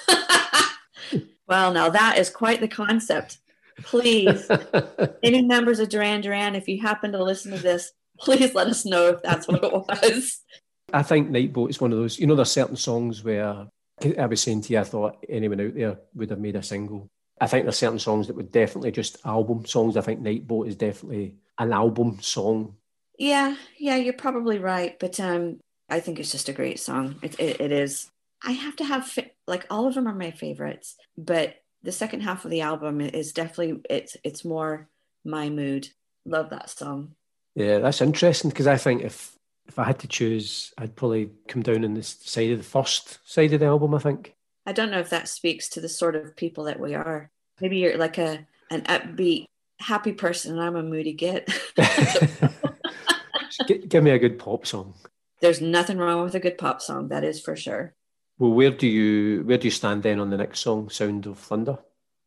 well, now that is quite the concept. Please, any members of Duran Duran, if you happen to listen to this, please let us know if that's what it was. I think Nightboat is one of those, you know, there's certain songs where I was saying to you, I thought anyone out there would have made a single. I think there's certain songs that would definitely just album songs. I think Nightboat is definitely an album song. Yeah, yeah, you're probably right. But um, I think it's just a great song. It, it, it is. I have to have, like, all of them are my favorites, but the second half of the album is definitely, it's, it's more my mood. Love that song. Yeah, that's interesting because I think if if I had to choose, I'd probably come down on this side of the first side of the album. I think. I don't know if that speaks to the sort of people that we are. Maybe you're like a an upbeat, happy person, and I'm a moody git. Give me a good pop song. There's nothing wrong with a good pop song. That is for sure. Well, where do you where do you stand then on the next song, "Sound of Thunder"?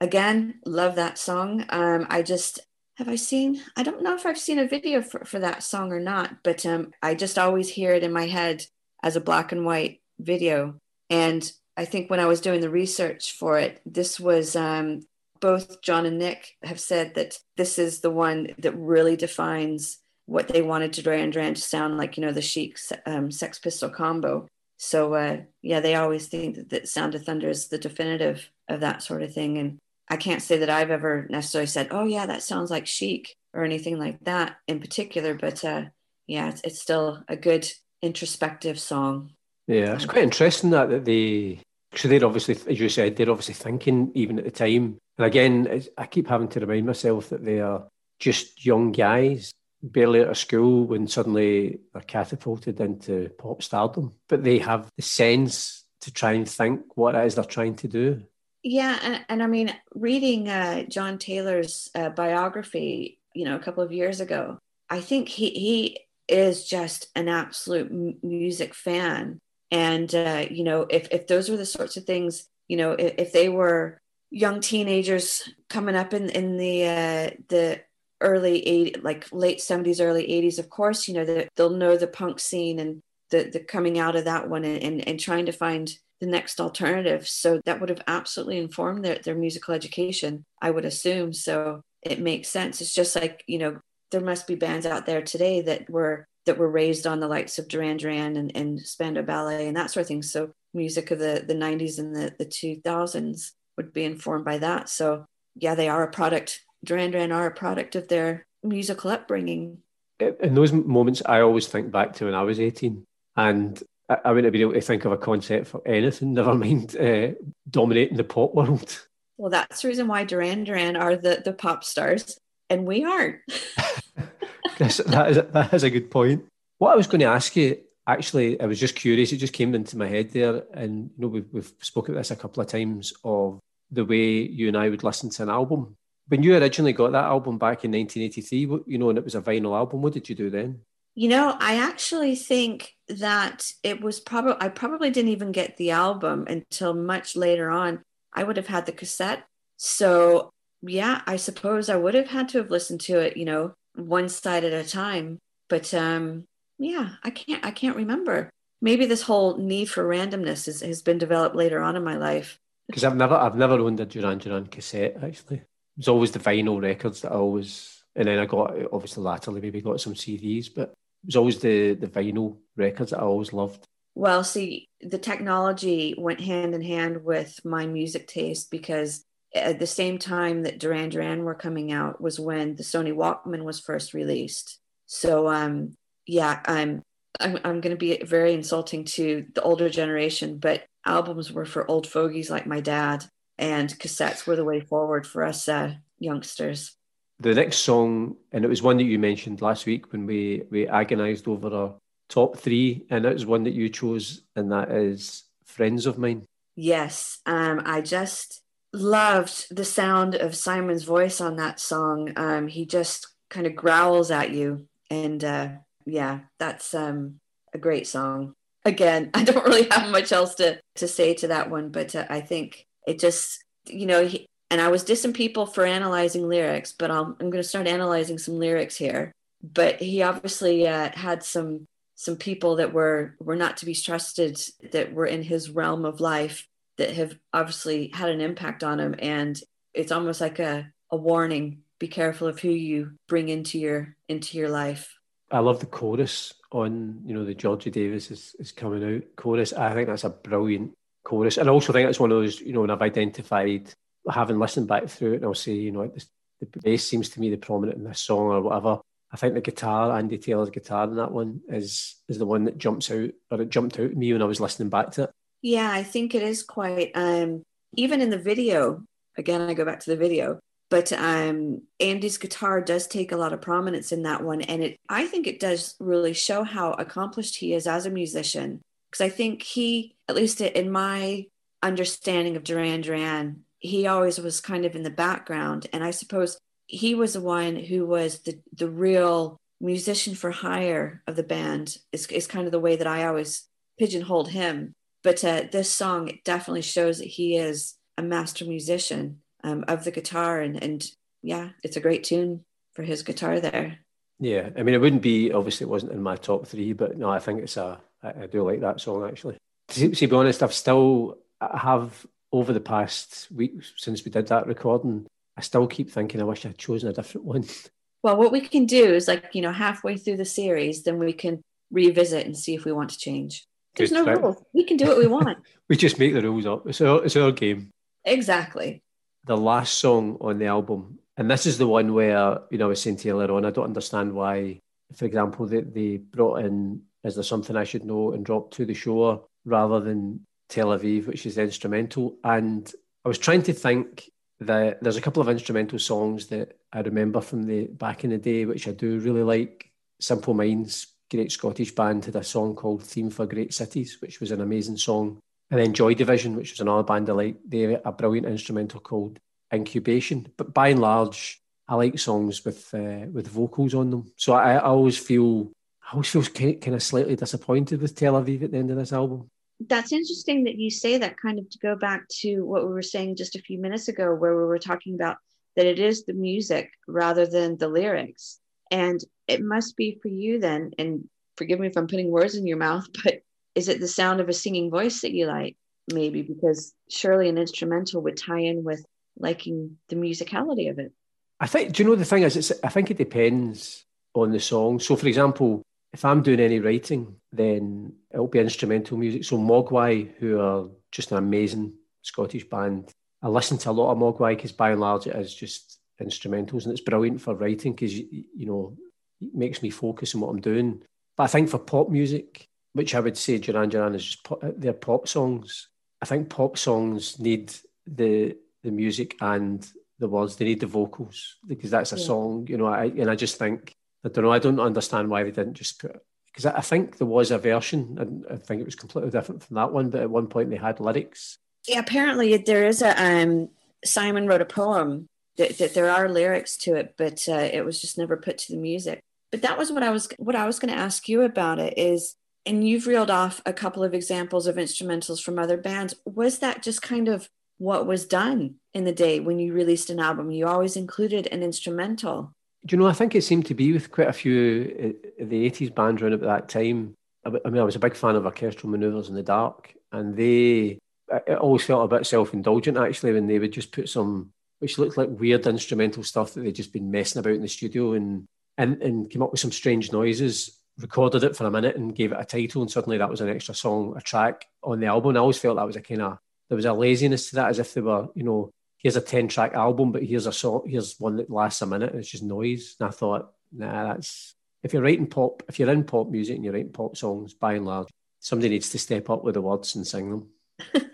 Again, love that song. Um, I just have I seen? I don't know if I've seen a video for, for that song or not, but um, I just always hear it in my head as a black and white video. And I think when I was doing the research for it, this was um, both John and Nick have said that this is the one that really defines what they wanted to Duran Duran to sound like, you know, the Chic um, Sex Pistol combo. So uh, yeah, they always think that, that Sound of Thunder is the definitive of that sort of thing. And I can't say that I've ever necessarily said, "Oh yeah, that sounds like Chic" or anything like that in particular. But uh, yeah, it's, it's still a good introspective song. Yeah, it's quite interesting that that they so they're obviously, as you said, they're obviously thinking even at the time. And again, I keep having to remind myself that they are just young guys, barely out of school, when suddenly they're catapulted into pop stardom. But they have the sense to try and think what it is they're trying to do. Yeah, and, and I mean, reading uh, John Taylor's uh, biography, you know, a couple of years ago, I think he he is just an absolute m- music fan, and uh, you know, if if those were the sorts of things, you know, if, if they were young teenagers coming up in in the uh, the early 80 like late 70s early 80s of course you know they'll know the punk scene and the the coming out of that one and, and, and trying to find the next alternative. So that would have absolutely informed their, their musical education, I would assume. So it makes sense. It's just like, you know, there must be bands out there today that were that were raised on the likes of Duran Duran and, and Spandau Ballet and that sort of thing. So music of the, the 90s and the, the 2000s would be informed by that. So yeah, they are a product. Duran Duran are a product of their musical upbringing. In those moments, I always think back to when I was 18 and I, I wouldn't have been able to think of a concept for anything, never mind uh, dominating the pop world. Well, that's the reason why Duran Duran are the, the pop stars and we aren't. that, is, that is a good point. What I was going to ask you, actually, I was just curious. It just came into my head there. And, you know, we've, we've spoken about this a couple of times of the way you and I would listen to an album. When you originally got that album back in 1983, you know, and it was a vinyl album, what did you do then? You know, I actually think that it was probably, I probably didn't even get the album until much later on. I would have had the cassette. So, yeah, I suppose I would have had to have listened to it, you know, one side at a time. But um, yeah, I can't, I can't remember. Maybe this whole need for randomness is, has been developed later on in my life. Because I've never, I've never owned a Duran Duran cassette actually. It was always the vinyl records that I always, and then I got obviously latterly maybe got some CDs, but was always the the vinyl records that I always loved. Well, see, the technology went hand in hand with my music taste because at the same time that Duran Duran were coming out was when the Sony Walkman was first released. So, um, yeah, I'm I'm, I'm going to be very insulting to the older generation, but albums were for old fogies like my dad, and cassettes were the way forward for us uh, youngsters the next song, and it was one that you mentioned last week when we we agonised over our top three, and it was one that you chose, and that is "Friends of Mine." Yes, um, I just loved the sound of Simon's voice on that song. Um, he just kind of growls at you, and uh, yeah, that's um, a great song. Again, I don't really have much else to to say to that one, but uh, I think it just you know he, and I was dissing people for analyzing lyrics, but i am going to start analyzing some lyrics here. But he obviously uh, had some some people that were were not to be trusted that were in his realm of life that have obviously had an impact on him, and it's almost like a a warning: be careful of who you bring into your into your life. I love the chorus on, you know, the Georgie Davis is, is coming out chorus. I think that's a brilliant chorus. And I also think it's one of those, you know, when I've identified, having listened back through it, and I'll say, you know, the, the bass seems to me the prominent in this song or whatever. I think the guitar, Andy Taylor's guitar in that one, is is the one that jumps out, or it jumped out at me when I was listening back to it. Yeah, I think it is quite. Um, even in the video, again, I go back to the video, but um, Andy's guitar does take a lot of prominence in that one, and it I think it does really show how accomplished he is as a musician. Because I think he, at least in my understanding of Duran Duran, he always was kind of in the background, and I suppose he was the one who was the the real musician for hire of the band. Is is kind of the way that I always pigeonholed him. But uh, this song definitely shows that he is a master musician um, of the guitar, and and yeah, it's a great tune for his guitar there. Yeah, I mean, it wouldn't be obviously it wasn't in my top three, but no, I think it's a I, I do like that song actually. To, to be honest, I've still I have over the past week since we did that recording, I still keep thinking I wish I'd chosen a different one. Well, what we can do is like, you know, halfway through the series, then we can revisit and see if we want to change. There's Good, no right? rules. We can do what we want. we just make the rules up. It's our, it's our game. Exactly. The last song on the album, and this is the one where, you know, I was saying to you earlier on, I don't understand why, for example, they, they brought in Is There Something I Should Know and dropped To the Shore rather than Tel Aviv, which is the instrumental. And I was trying to think that there's a couple of instrumental songs that I remember from the back in the day, which I do really like. Simple Minds, great Scottish band, had a song called Theme for Great Cities, which was an amazing song. And then Joy Division, which was another band I like, they a brilliant instrumental called Incubation. But by and large, I like songs with uh, with vocals on them. So I, I always feel I always feel kind of slightly disappointed with Tel Aviv at the end of this album that's interesting that you say that kind of to go back to what we were saying just a few minutes ago where we were talking about that it is the music rather than the lyrics. And it must be for you then and forgive me if i'm putting words in your mouth but is it the sound of a singing voice that you like maybe? Because surely an instrumental would tie in with liking the musicality of it. I think do you know the thing is it's, i think it depends on the song. So for example if I'm doing any writing, then it'll be instrumental music. So Mogwai, who are just an amazing Scottish band, I listen to a lot of Mogwai because by and large it is just instrumentals, and it's brilliant for writing because you, you know it makes me focus on what I'm doing. But I think for pop music, which I would say Duran Duran is just pop, they're pop songs. I think pop songs need the the music and the words. They need the vocals because that's a yeah. song, you know. I, and I just think I don't know. I don't understand why they didn't just because I think there was a version, and I think it was completely different from that one. But at one point they had lyrics. Yeah, apparently there is a um, Simon wrote a poem that, that there are lyrics to it, but uh, it was just never put to the music. But that was what I was what I was going to ask you about it is, and you've reeled off a couple of examples of instrumentals from other bands. Was that just kind of what was done in the day when you released an album? You always included an instrumental do you know, I think it seemed to be with quite a few uh, the 80s bands around at that time. I, mean, I was a big fan of Orchestral Manoeuvres in the Dark, and they, it always felt a bit self indulgent actually when they would just put some, which looked like weird instrumental stuff that they'd just been messing about in the studio and, and, and came up with some strange noises, recorded it for a minute and gave it a title, and suddenly that was an extra song, a track on the album. I always felt that was a kind of, there was a laziness to that as if they were, you know, here's a 10 track album, but here's a song, here's one that lasts a minute it's just noise. And I thought, nah, that's if you're writing pop, if you're in pop music and you're writing pop songs, by and large, somebody needs to step up with the words and sing them.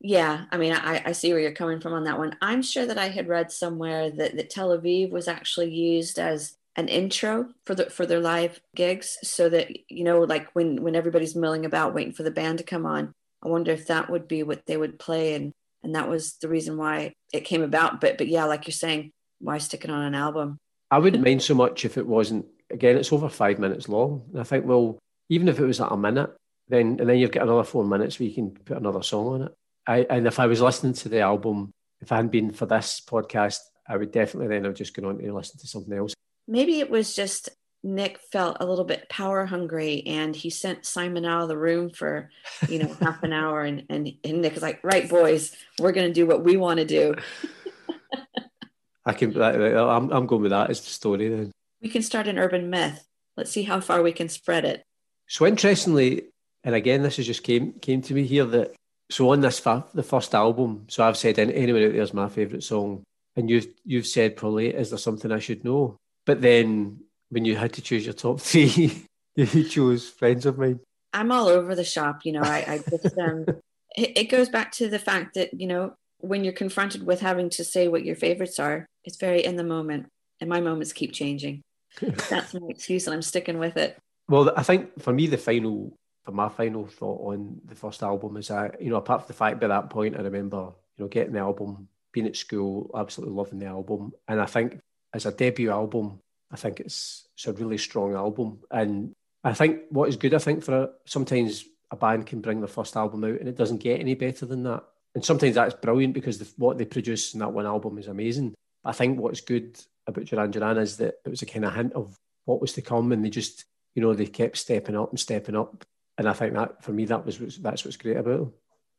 yeah, I mean, I, I see where you're coming from on that one. I'm sure that I had read somewhere that, that Tel Aviv was actually used as an intro for the for their live gigs so that you know like when when everybody's milling about waiting for the band to come on i wonder if that would be what they would play and and that was the reason why it came about. But but yeah like you're saying why stick it on an album? I wouldn't mind so much if it wasn't again it's over five minutes long. And i think well even if it was at a minute then and then you've got another four minutes where you can put another song on it. I, and if i was listening to the album if i hadn't been for this podcast i would definitely then have just gone on to listen to something else. Maybe it was just Nick felt a little bit power hungry and he sent Simon out of the room for, you know, half an hour. And, and, and Nick was like, right, boys, we're going to do what we want to do. I can, I'm, I'm going with that as the story then. we can start an urban myth. Let's see how far we can spread it. So interestingly, and again, this has just came came to me here that so on this fa- the first album. So I've said anyone out there's my favourite song, and you've you've said probably is there something I should know? But then when you had to choose your top three, you chose friends of mine. I'm all over the shop. You know, I, I just um, it, it goes back to the fact that you know when you're confronted with having to say what your favorites are, it's very in the moment, and my moments keep changing. That's my excuse, and I'm sticking with it. Well, I think for me, the final, for my final thought on the first album is that, you know, apart from the fact by that point, I remember, you know, getting the album, being at school, absolutely loving the album. And I think as a debut album, I think it's, it's a really strong album. And I think what is good, I think, for a, sometimes a band can bring their first album out and it doesn't get any better than that. And sometimes that's brilliant because the, what they produce in that one album is amazing. I think what's good about Duran Duran is that it was a kind of hint of what was to come and they just you know, they kept stepping up and stepping up. And I think that for me, that was that's what's great about them.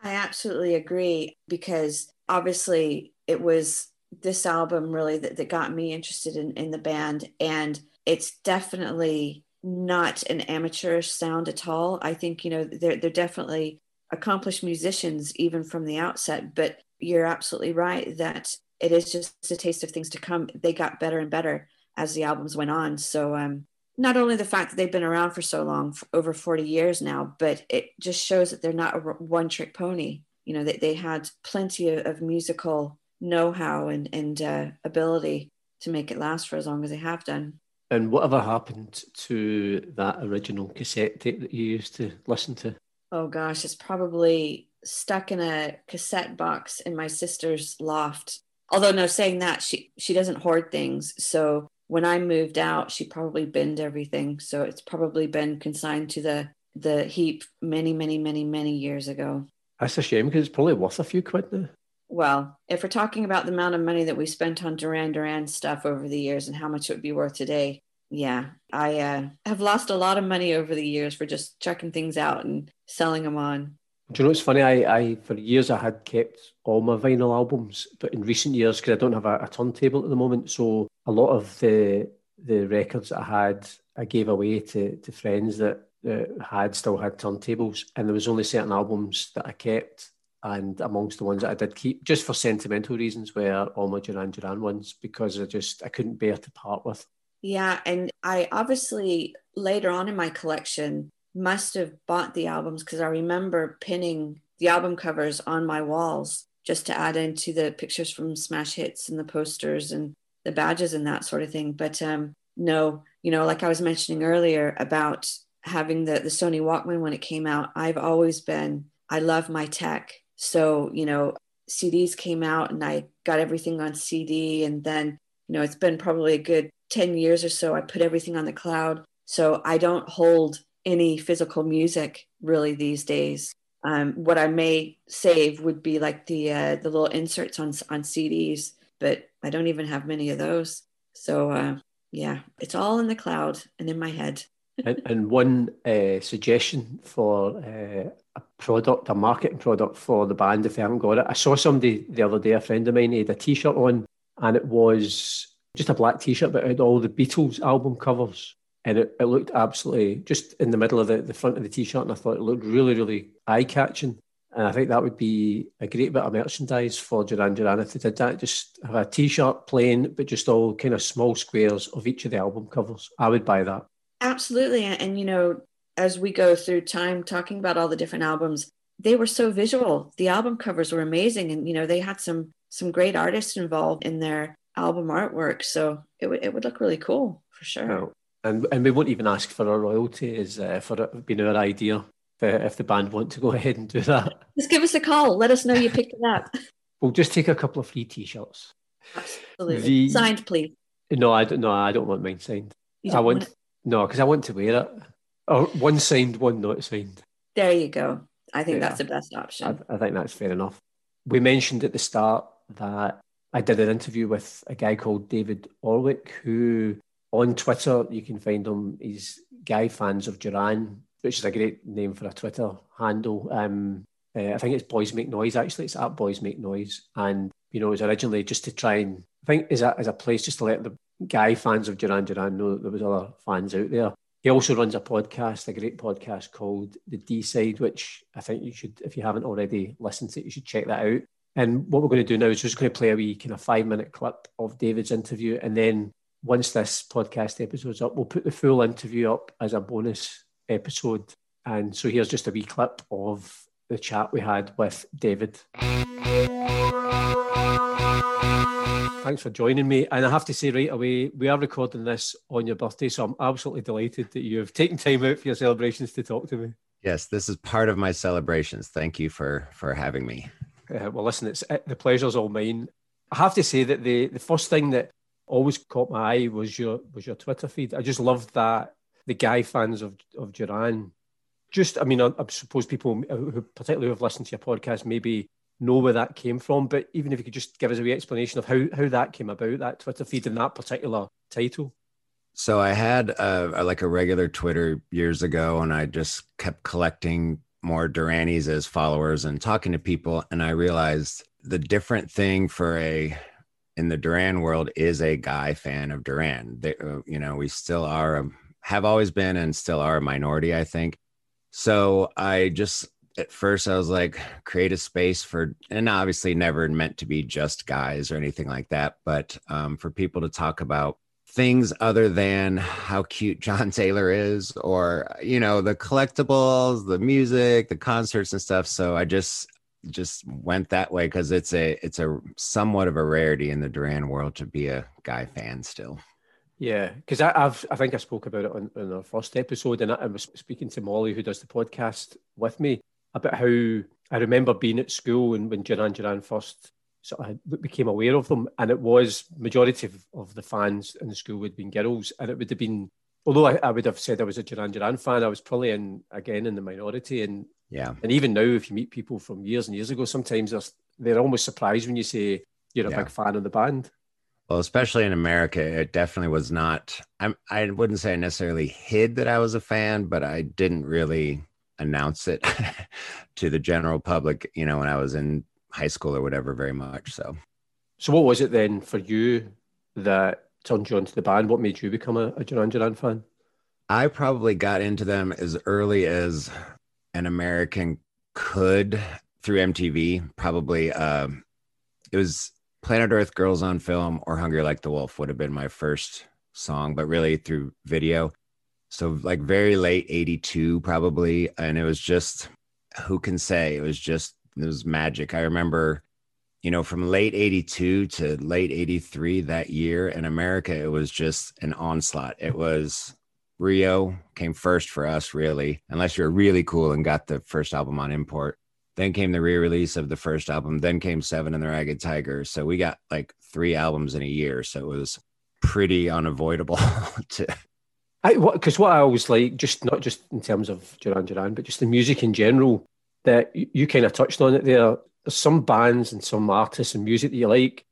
I absolutely agree because obviously it was this album really that, that got me interested in, in the band. And it's definitely not an amateurish sound at all. I think, you know, they're, they're definitely accomplished musicians even from the outset, but you're absolutely right that it is just a taste of things to come. They got better and better as the albums went on. So um, not only the fact that they've been around for so long, for over 40 years now, but it just shows that they're not a one trick pony. You know, they, they had plenty of, of musical know how and, and uh, ability to make it last for as long as they have done. And whatever happened to that original cassette tape that you used to listen to? Oh gosh, it's probably stuck in a cassette box in my sister's loft. Although no, saying that she she doesn't hoard things, so when I moved out, she probably binned everything. So it's probably been consigned to the the heap many, many, many, many years ago. That's a shame because it's probably worth a few quid now. Well, if we're talking about the amount of money that we spent on Duran Duran stuff over the years and how much it would be worth today, yeah, I uh, have lost a lot of money over the years for just checking things out and selling them on. Do you know what's funny? I, I for years I had kept all my vinyl albums, but in recent years, because I don't have a, a turntable at the moment, so a lot of the the records that I had I gave away to to friends that, that had still had turntables, and there was only certain albums that I kept, and amongst the ones that I did keep, just for sentimental reasons, were all my Duran Duran ones because I just I couldn't bear to part with. Yeah, and I obviously later on in my collection must have bought the albums because I remember pinning the album covers on my walls just to add into the pictures from Smash Hits and the posters and the badges and that sort of thing. But um, no, you know, like I was mentioning earlier about having the, the Sony Walkman when it came out, I've always been, I love my tech. So, you know, CDs came out and I got everything on CD. And then, you know, it's been probably a good 10 years or so. I put everything on the cloud. So I don't hold any physical music really these days. Um, what I may save would be like the uh, the little inserts on on CDs, but I don't even have many of those. So uh, yeah, it's all in the cloud and in my head. And, and, one uh, suggestion for uh, a product, a marketing product for the band, if they haven't got it, I saw somebody the other day, a friend of mine, he had a T-shirt on, and it was just a black T-shirt, but it had all the Beatles album covers. And it, it looked absolutely just in the middle of the, the front of the t-shirt and i thought it looked really really eye-catching. And i think that would be a great bit of merchandise for duran duran if they did that. Just have a t-shirt plain but just all kind of small squares of each of the album covers. I would buy that absolutely and you know as we go through time talking about all the different albums they were so visual the album covers were amazing and you know they had some some great artists involved in their album artwork so it would it would look really cool for sure and and we won't even ask for a royalty is uh, for it being our idea if, if the band want to go ahead and do that. Just give us a call. Let us know you picked it up. we'll just take a couple of free T-shirts. Absolutely. The, signed, please. No, I don't. No, I don't want mine signed. I want, want no, because I want to wear it. Or one signed, one not signed. There you go. I think yeah. that's the best option. I, I think that's fair enough. We mentioned at the start that I did an interview with a guy called David Orlick, who on Twitter, you can find him. He's Guy Fans of Duran, which is a great name for a Twitter handle. Um, uh, I think it's Boys Make Noise, actually. It's at Boys Make Noise. And, you know, it was originally just to try and, I think, as a, as a place just to let the, guy fans of Duran Duran know that there was other fans out there. He also runs a podcast, a great podcast called The D Side, which I think you should, if you haven't already listened to it, you should check that out. And what we're going to do now is just going to play a wee kind of five minute clip of David's interview. And then once this podcast episode's up, we'll put the full interview up as a bonus episode. And so here's just a wee clip of the chat we had with David. Thanks for joining me. And I have to say right away, we are recording this on your birthday. So I'm absolutely delighted that you have taken time out for your celebrations to talk to me. Yes, this is part of my celebrations. Thank you for for having me. Uh, well, listen, it's the pleasure's all mine. I have to say that the the first thing that always caught my eye was your was your Twitter feed. I just loved that the guy fans of of Duran. Just, I mean, I, I suppose people who particularly have listened to your podcast maybe know where that came from. But even if you could just give us a wee explanation of how how that came about, that Twitter feed and that particular title. So I had a, a, like a regular Twitter years ago, and I just kept collecting more Duranies as followers and talking to people, and I realized the different thing for a in the Duran world is a guy fan of Duran. They, uh, you know, we still are, a, have always been, and still are a minority, I think. So I just at first I was like, create a space for, and obviously never meant to be just guys or anything like that, but um, for people to talk about things other than how cute John Taylor is or, you know, the collectibles, the music, the concerts and stuff. So I just, just went that way because it's a it's a somewhat of a rarity in the Duran world to be a guy fan still. Yeah, because I've I think I spoke about it on, on our first episode, and I, I was speaking to Molly, who does the podcast with me, about how I remember being at school and when Duran Duran first sort of became aware of them, and it was majority of, of the fans in the school would have been girls, and it would have been although I, I, would have said I was a Duran Duran fan, I was probably in again in the minority, and yeah, and even now if you meet people from years and years ago, sometimes they're they're almost surprised when you say you're a yeah. big fan of the band. Well, especially in America, it definitely was not. I'm, I wouldn't say I necessarily hid that I was a fan, but I didn't really announce it to the general public, you know, when I was in high school or whatever, very much. So, so what was it then for you that turned you onto the band? What made you become a, a Duran Duran fan? I probably got into them as early as an American could through MTV. Probably, uh, it was Planet Earth Girls on Film or Hungry Like the Wolf would have been my first song, but really through video so like very late 82 probably and it was just who can say? It was just it was magic. I remember you know from late 82 to late 83 that year in america it was just an onslaught. It was rio came first for us really unless you're really cool and got the first album on import. Then came the re-release of the first album then came seven and the ragged tiger. So we got like three albums in a year. So it was pretty unavoidable to because what, because what, I always like, just not just in terms of Duran Duran, but just the music in general, that you, you kind of touched on it there. There's some bands and some artists and music that you like.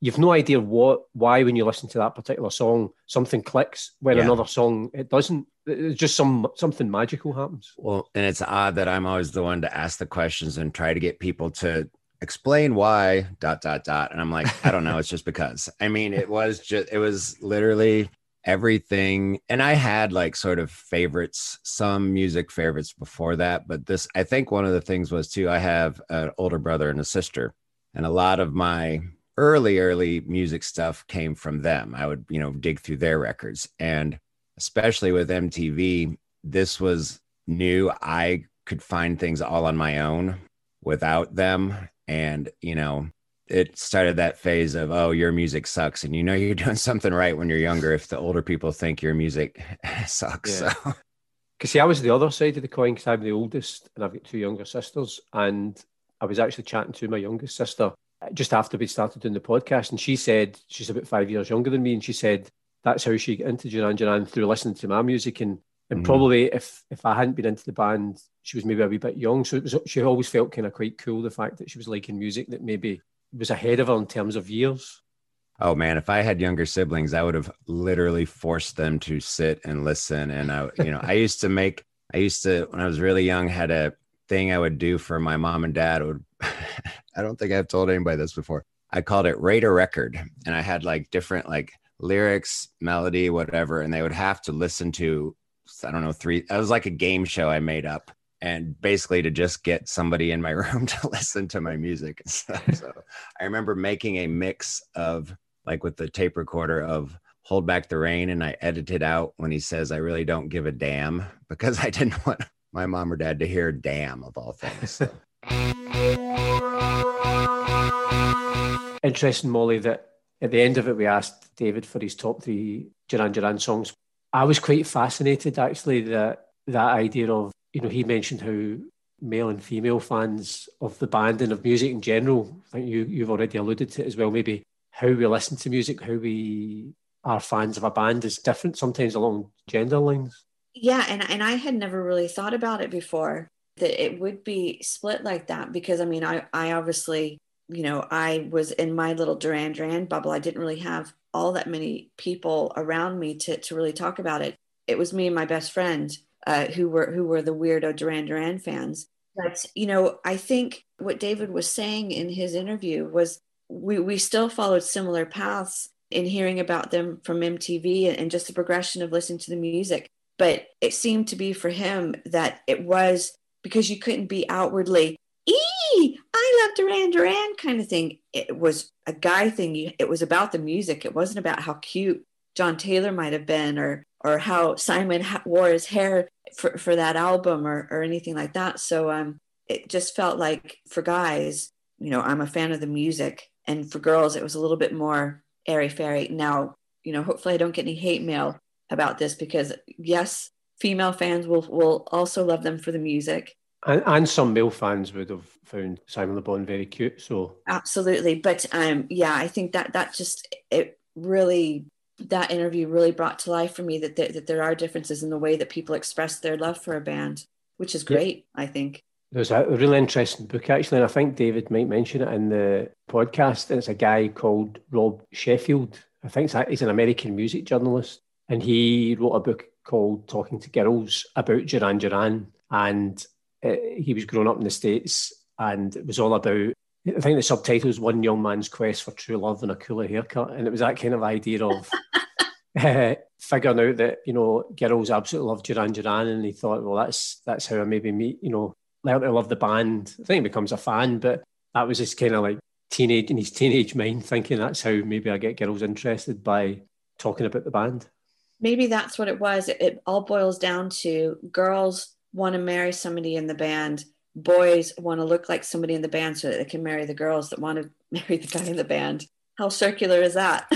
You've no idea what, why, when you listen to that particular song, something clicks. When yeah. another song, it doesn't. It's just some something magical happens. Well, and it's odd that I'm always the one to ask the questions and try to get people to explain why dot dot dot and i'm like i don't know it's just because i mean it was just it was literally everything and i had like sort of favorites some music favorites before that but this i think one of the things was too i have an older brother and a sister and a lot of my early early music stuff came from them. I would you know dig through their records and especially with mtv this was new. I could find things all on my own without them and you know it started that phase of oh your music sucks and you know you're doing something right when you're younger if the older people think your music sucks yeah. so because see i was the other side of the coin because i'm the oldest and i've got two younger sisters and i was actually chatting to my youngest sister just after we started doing the podcast and she said she's about five years younger than me and she said that's how she got into Duran Duran through listening to my music and and mm. probably if if I hadn't been into the band, she was maybe a wee bit young. So it was she always felt kind of quite cool the fact that she was liking music that maybe was ahead of her in terms of years. Oh man, if I had younger siblings, I would have literally forced them to sit and listen. And I, you know, I used to make, I used to when I was really young, had a thing I would do for my mom and dad. Would I don't think I've told anybody this before. I called it rate a record, and I had like different like lyrics, melody, whatever, and they would have to listen to I don't know three. It was like a game show I made up, and basically to just get somebody in my room to listen to my music. So I remember making a mix of like with the tape recorder of hold back the rain and I edited out when he says I really don't give a damn because I didn't want my mom or dad to hear damn of all things. So. Interesting, Molly, that at the end of it we asked David for his top three Duran Duran songs. I was quite fascinated actually that that idea of you know he mentioned how male and female fans of the band and of music in general. I think you you've already alluded to it as well. Maybe how we listen to music, how we are fans of a band is different sometimes along gender lines. Yeah, and and I had never really thought about it before that it would be split like that because I mean I I obviously you know I was in my little Duran Duran bubble. I didn't really have all that many people around me to to really talk about it. It was me and my best friend uh, who were who were the weirdo Duran Duran fans. But you know, I think what David was saying in his interview was we we still followed similar paths in hearing about them from MTV and just the progression of listening to the music. But it seemed to be for him that it was because you couldn't be outwardly, ee, I love Duran Duran kind of thing. It was a guy thing. It was about the music. It wasn't about how cute John Taylor might have been or or how Simon wore his hair for, for that album or, or anything like that. So um, it just felt like for guys, you know, I'm a fan of the music. And for girls, it was a little bit more airy fairy. Now, you know, hopefully I don't get any hate mail about this because yes, female fans will will also love them for the music. And, and some male fans would have found Simon Le Bon very cute. So absolutely, but um, yeah, I think that that just it really that interview really brought to life for me that there, that there are differences in the way that people express their love for a band, which is great. Yeah. I think there's a really interesting book actually, and I think David might mention it in the podcast. And it's a guy called Rob Sheffield. I think he's an American music journalist, and he wrote a book called Talking to Girls about Duran Duran. And uh, he was growing up in the States, and it was all about, I think the subtitle was One Young Man's Quest for True Love and a Cooler Haircut. And it was that kind of idea of uh, figuring out that, you know, girls absolutely love Duran Duran. And he thought, well, that's that's how I maybe meet, you know, learn to love the band. I think he becomes a fan, but that was just kind of like teenage in his teenage mind thinking that's how maybe I get girls interested by talking about the band. Maybe that's what it was. It, it all boils down to girls want to marry somebody in the band. Boys want to look like somebody in the band so that they can marry the girls that want to marry the guy in the band. How circular is that?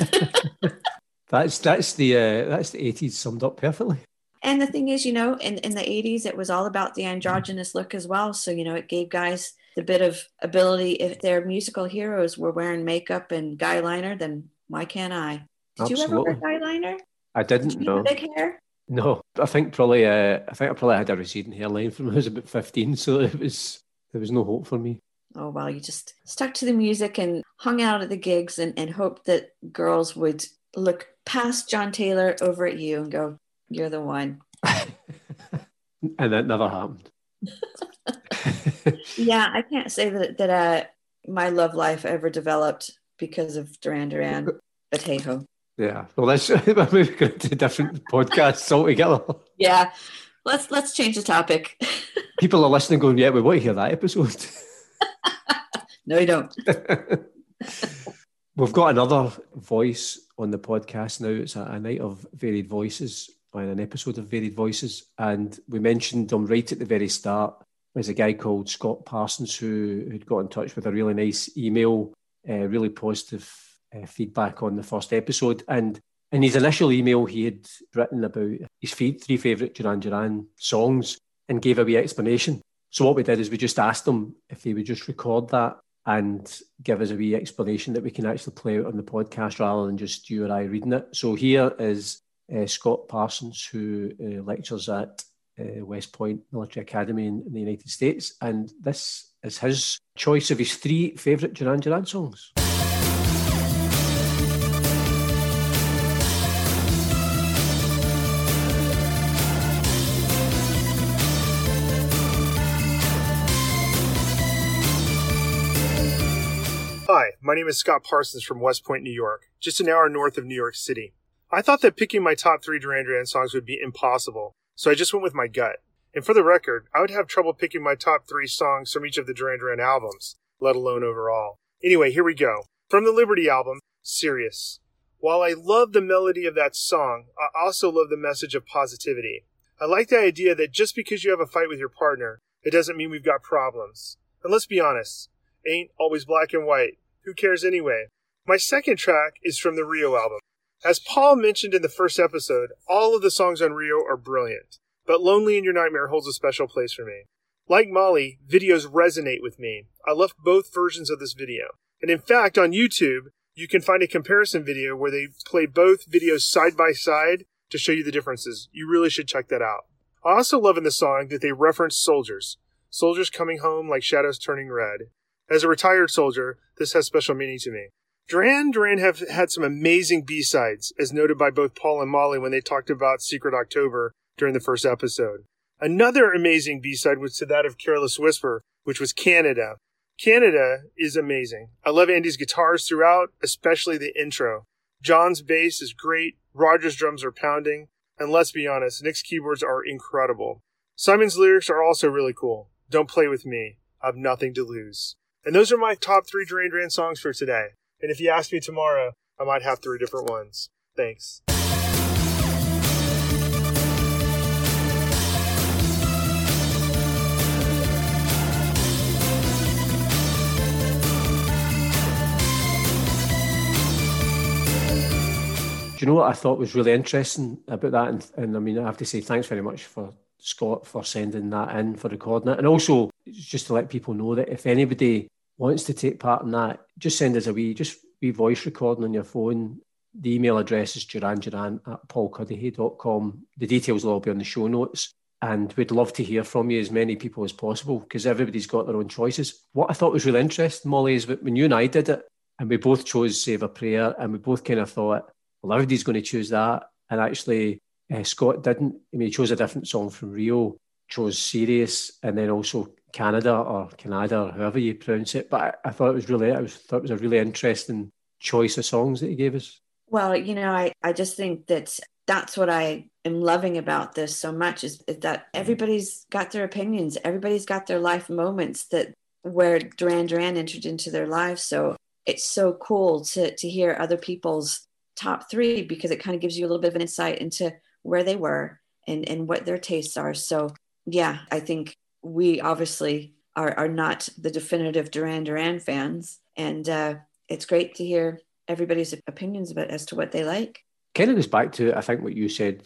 that's that's the uh, that's the eighties summed up perfectly. And the thing is, you know, in, in the 80s, it was all about the androgynous look as well. So, you know, it gave guys the bit of ability. If their musical heroes were wearing makeup and guy liner, then why can't I? Did Absolutely. you ever wear guy liner? I didn't know. Big hair? No, I think probably. Uh, I think I probably had a receding hairline from when I was about fifteen, so it was there was no hope for me. Oh well, you just stuck to the music and hung out at the gigs and, and hoped that girls would look past John Taylor over at you and go, you're the one. and that never happened. yeah, I can't say that that uh, my love life ever developed because of Duran Duran, but hey ho. Yeah, well, let's move to a different podcast altogether. Yeah, let's let's change the topic. People are listening, going, "Yeah, we want to hear that episode." no, you don't. We've got another voice on the podcast now. It's a, a night of varied voices on an episode of Varied Voices, and we mentioned him right at the very start. There's a guy called Scott Parsons who had got in touch with a really nice email, uh, really positive uh, feedback on the first episode. And in his initial email, he had written about his three favourite Duran Duran songs and gave a wee explanation. So what we did is we just asked him if he would just record that and give us a wee explanation that we can actually play out on the podcast rather than just you or I reading it. So here is uh, Scott Parsons, who uh, lectures at uh, West Point Military Academy in, in, the United States. And this is his choice of his three favourite Duran Duran songs. Hi, my name is Scott Parsons from West Point, New York, just an hour north of New York City. I thought that picking my top three Duran Duran songs would be impossible, so I just went with my gut. And for the record, I would have trouble picking my top three songs from each of the Duran Duran albums, let alone overall. Anyway, here we go. From the Liberty album, Serious. While I love the melody of that song, I also love the message of positivity. I like the idea that just because you have a fight with your partner, it doesn't mean we've got problems. And let's be honest, ain't always black and white. Who cares anyway? My second track is from the Rio album. As Paul mentioned in the first episode, all of the songs on Rio are brilliant, but Lonely in Your Nightmare holds a special place for me. Like Molly, videos resonate with me. I love both versions of this video. And in fact, on YouTube, you can find a comparison video where they play both videos side by side to show you the differences. You really should check that out. I also love in the song that they reference soldiers. Soldiers coming home like shadows turning red. As a retired soldier, this has special meaning to me. Duran Duran have had some amazing B-sides, as noted by both Paul and Molly when they talked about Secret October during the first episode. Another amazing B-side was to that of Careless Whisper, which was Khanada. Khanada is amazing. I love Andy's guitars throughout, especially the intro. John's bass is great, Roger's drums are pounding, and let's be honest, Nick's keyboards are incredible. Simon's lyrics are also really cool. Don't play with me. I've nothing to lose. And those are my top three Duran Duran songs for today. And if you ask me tomorrow, I might have three different ones. Thanks. Do you know what I thought was really interesting about that? And, and I mean, I have to say thanks very much for Scott for sending that in for recording it. And also, just to let people know that if anybody wants to take part in that, just send us a wee, just wee voice recording on your phone. The email address is duranduran at paulcuddihy.com. The details will all be on the show notes. And we'd love to hear from you, as many people as possible, because everybody's got their own choices. What I thought was really interesting, Molly, is when you and I did it, and we both chose Save a Prayer, and we both kind of thought, well, everybody's going to choose that. And actually, uh, Scott didn't. I mean, he chose a different song from Rio, chose Serious, and then also Khanada or Khanada or however you pronounce it. But I, I thought it was really, I was, thought it was a really interesting choice of songs that he gave us. Well, you know, I, I just think that that's what I am loving about this so much is, is that everybody's got their opinions. Everybody's got their life moments that where Duran Duran entered into their lives. So it's so cool to to hear other people's top three because it kind of gives you a little bit of an insight into where they were and and what their tastes are. So yeah, I think we obviously are, are not the definitive Duran Duran fans. And uh, it's great to hear everybody's opinions about as to what they like. Kind of goes back to, I think, what you said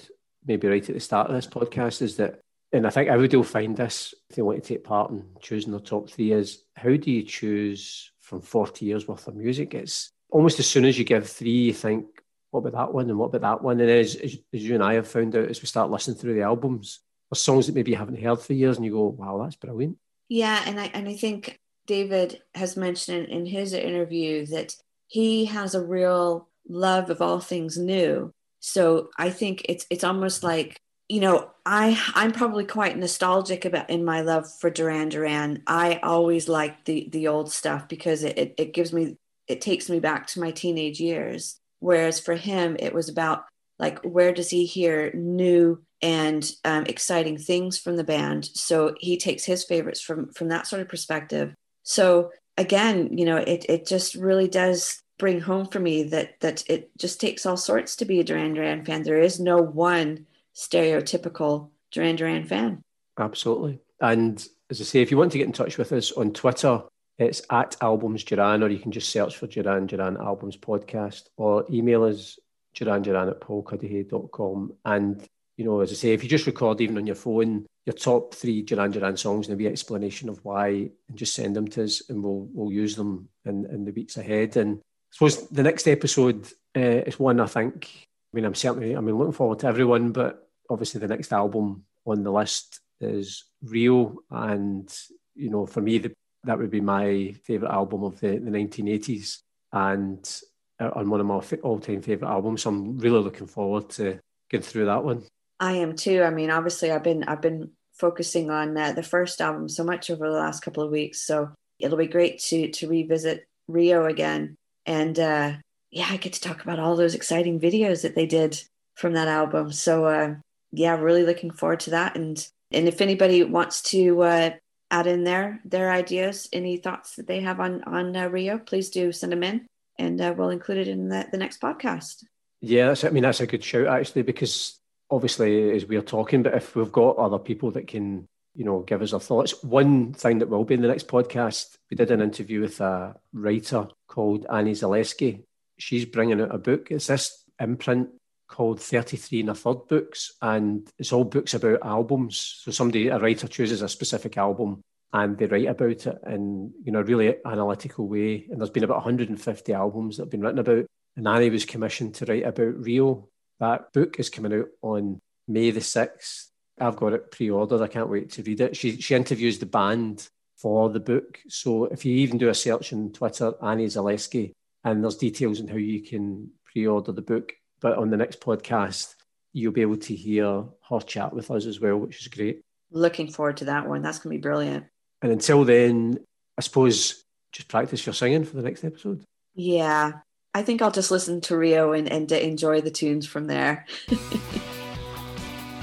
maybe right at the start of this podcast is that, and I think everybody will find this if they want to take part in choosing their top three is how do you choose from 40 years worth of music? It's almost as soon as you give three, you think, what about that one and what about that one? And as, as, you and I have found out as we start listening through the albums, or songs that maybe you haven't heard for years and you go, wow, that's brilliant. Yeah, and I and I think David has mentioned in his interview that he has a real love of all things new. So I think it's it's almost like you know I I'm probably quite nostalgic about in my love for Duran Duran. I always like the the old stuff because it, it it gives me it takes me back to my teenage years. Whereas for him, it was about like where does he hear new and um, exciting things from the band. So he takes his favorites from from that sort of perspective. So again, you know, it it just really does bring home for me that that it just takes all sorts to be a Duran Duran fan. There is no one stereotypical Duran Duran fan. Absolutely. And as I say, if you want to get in touch with us on Twitter, it's at Albums Duran, or you can just search for Duran Duran Albums Podcast, or email us duran duran at paulcuddihy.com. And you know, as I say, if you just record even on your phone your top three Duran Duran songs and a wee explanation of why, and just send them to us, and we'll we'll use them in, in the weeks ahead. And I suppose the next episode uh, is one I think. I mean, I'm certainly I mean looking forward to everyone, but obviously the next album on the list is Rio, and you know, for me, the, that would be my favorite album of the, the 1980s, and uh, on one of my all-time favorite albums. So I'm really looking forward to getting through that one. I am too. I mean, obviously, I've been I've been focusing on uh, the first album so much over the last couple of weeks, so it'll be great to to revisit Rio again. And uh, yeah, I get to talk about all those exciting videos that they did from that album. So uh, yeah, really looking forward to that. And and if anybody wants to uh, add in their their ideas, any thoughts that they have on on uh, Rio, please do send them in, and uh, we'll include it in the, the next podcast. Yeah, that's, I mean that's a good shout actually because obviously as we're talking, but if we've got other people that can you know give us our thoughts, one thing that will be in the next podcast, we did an interview with a writer called Annie Zaleski. She's bringing out a book. It's this imprint called 33 and a third books and it's all books about albums. So somebody a writer chooses a specific album and they write about it in you know a really analytical way. And there's been about 150 albums that have been written about. And Annie was commissioned to write about Rio. That book is coming out on May the 6th I've got it pre-ordered. I can't wait to read it. She, she interviews the band for the book. So if you even do a search on Twitter Annie Zaleski and there's details on how you can pre-order the book but on the next podcast, you'll be able to hear her chat with us as well, which is great. Looking forward to that one. That's going to be brilliant. And until then, I suppose just practice your singing for the next episode. Yeah. I think I'll just listen to Rio and, and enjoy the tunes from there.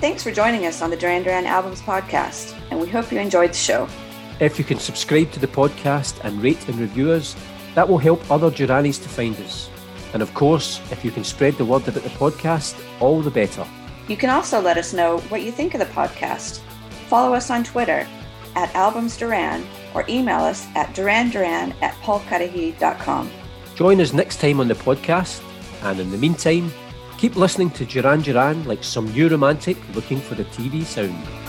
Thanks for joining us on the Duran Duran Albums podcast, and we hope you enjoyed the show. If you can subscribe to the podcast and rate and review us, that will help other Duranis to find us. And of course, if you can spread the word about the podcast, all the better. You can also let us know what you think of the podcast. Follow us on Twitter at Albums Duran or email us at duranduran at paulcuddihy.com. Join us next time on the podcast, and in the meantime, keep listening to Duran Duran like some new romantic looking for the TV sound.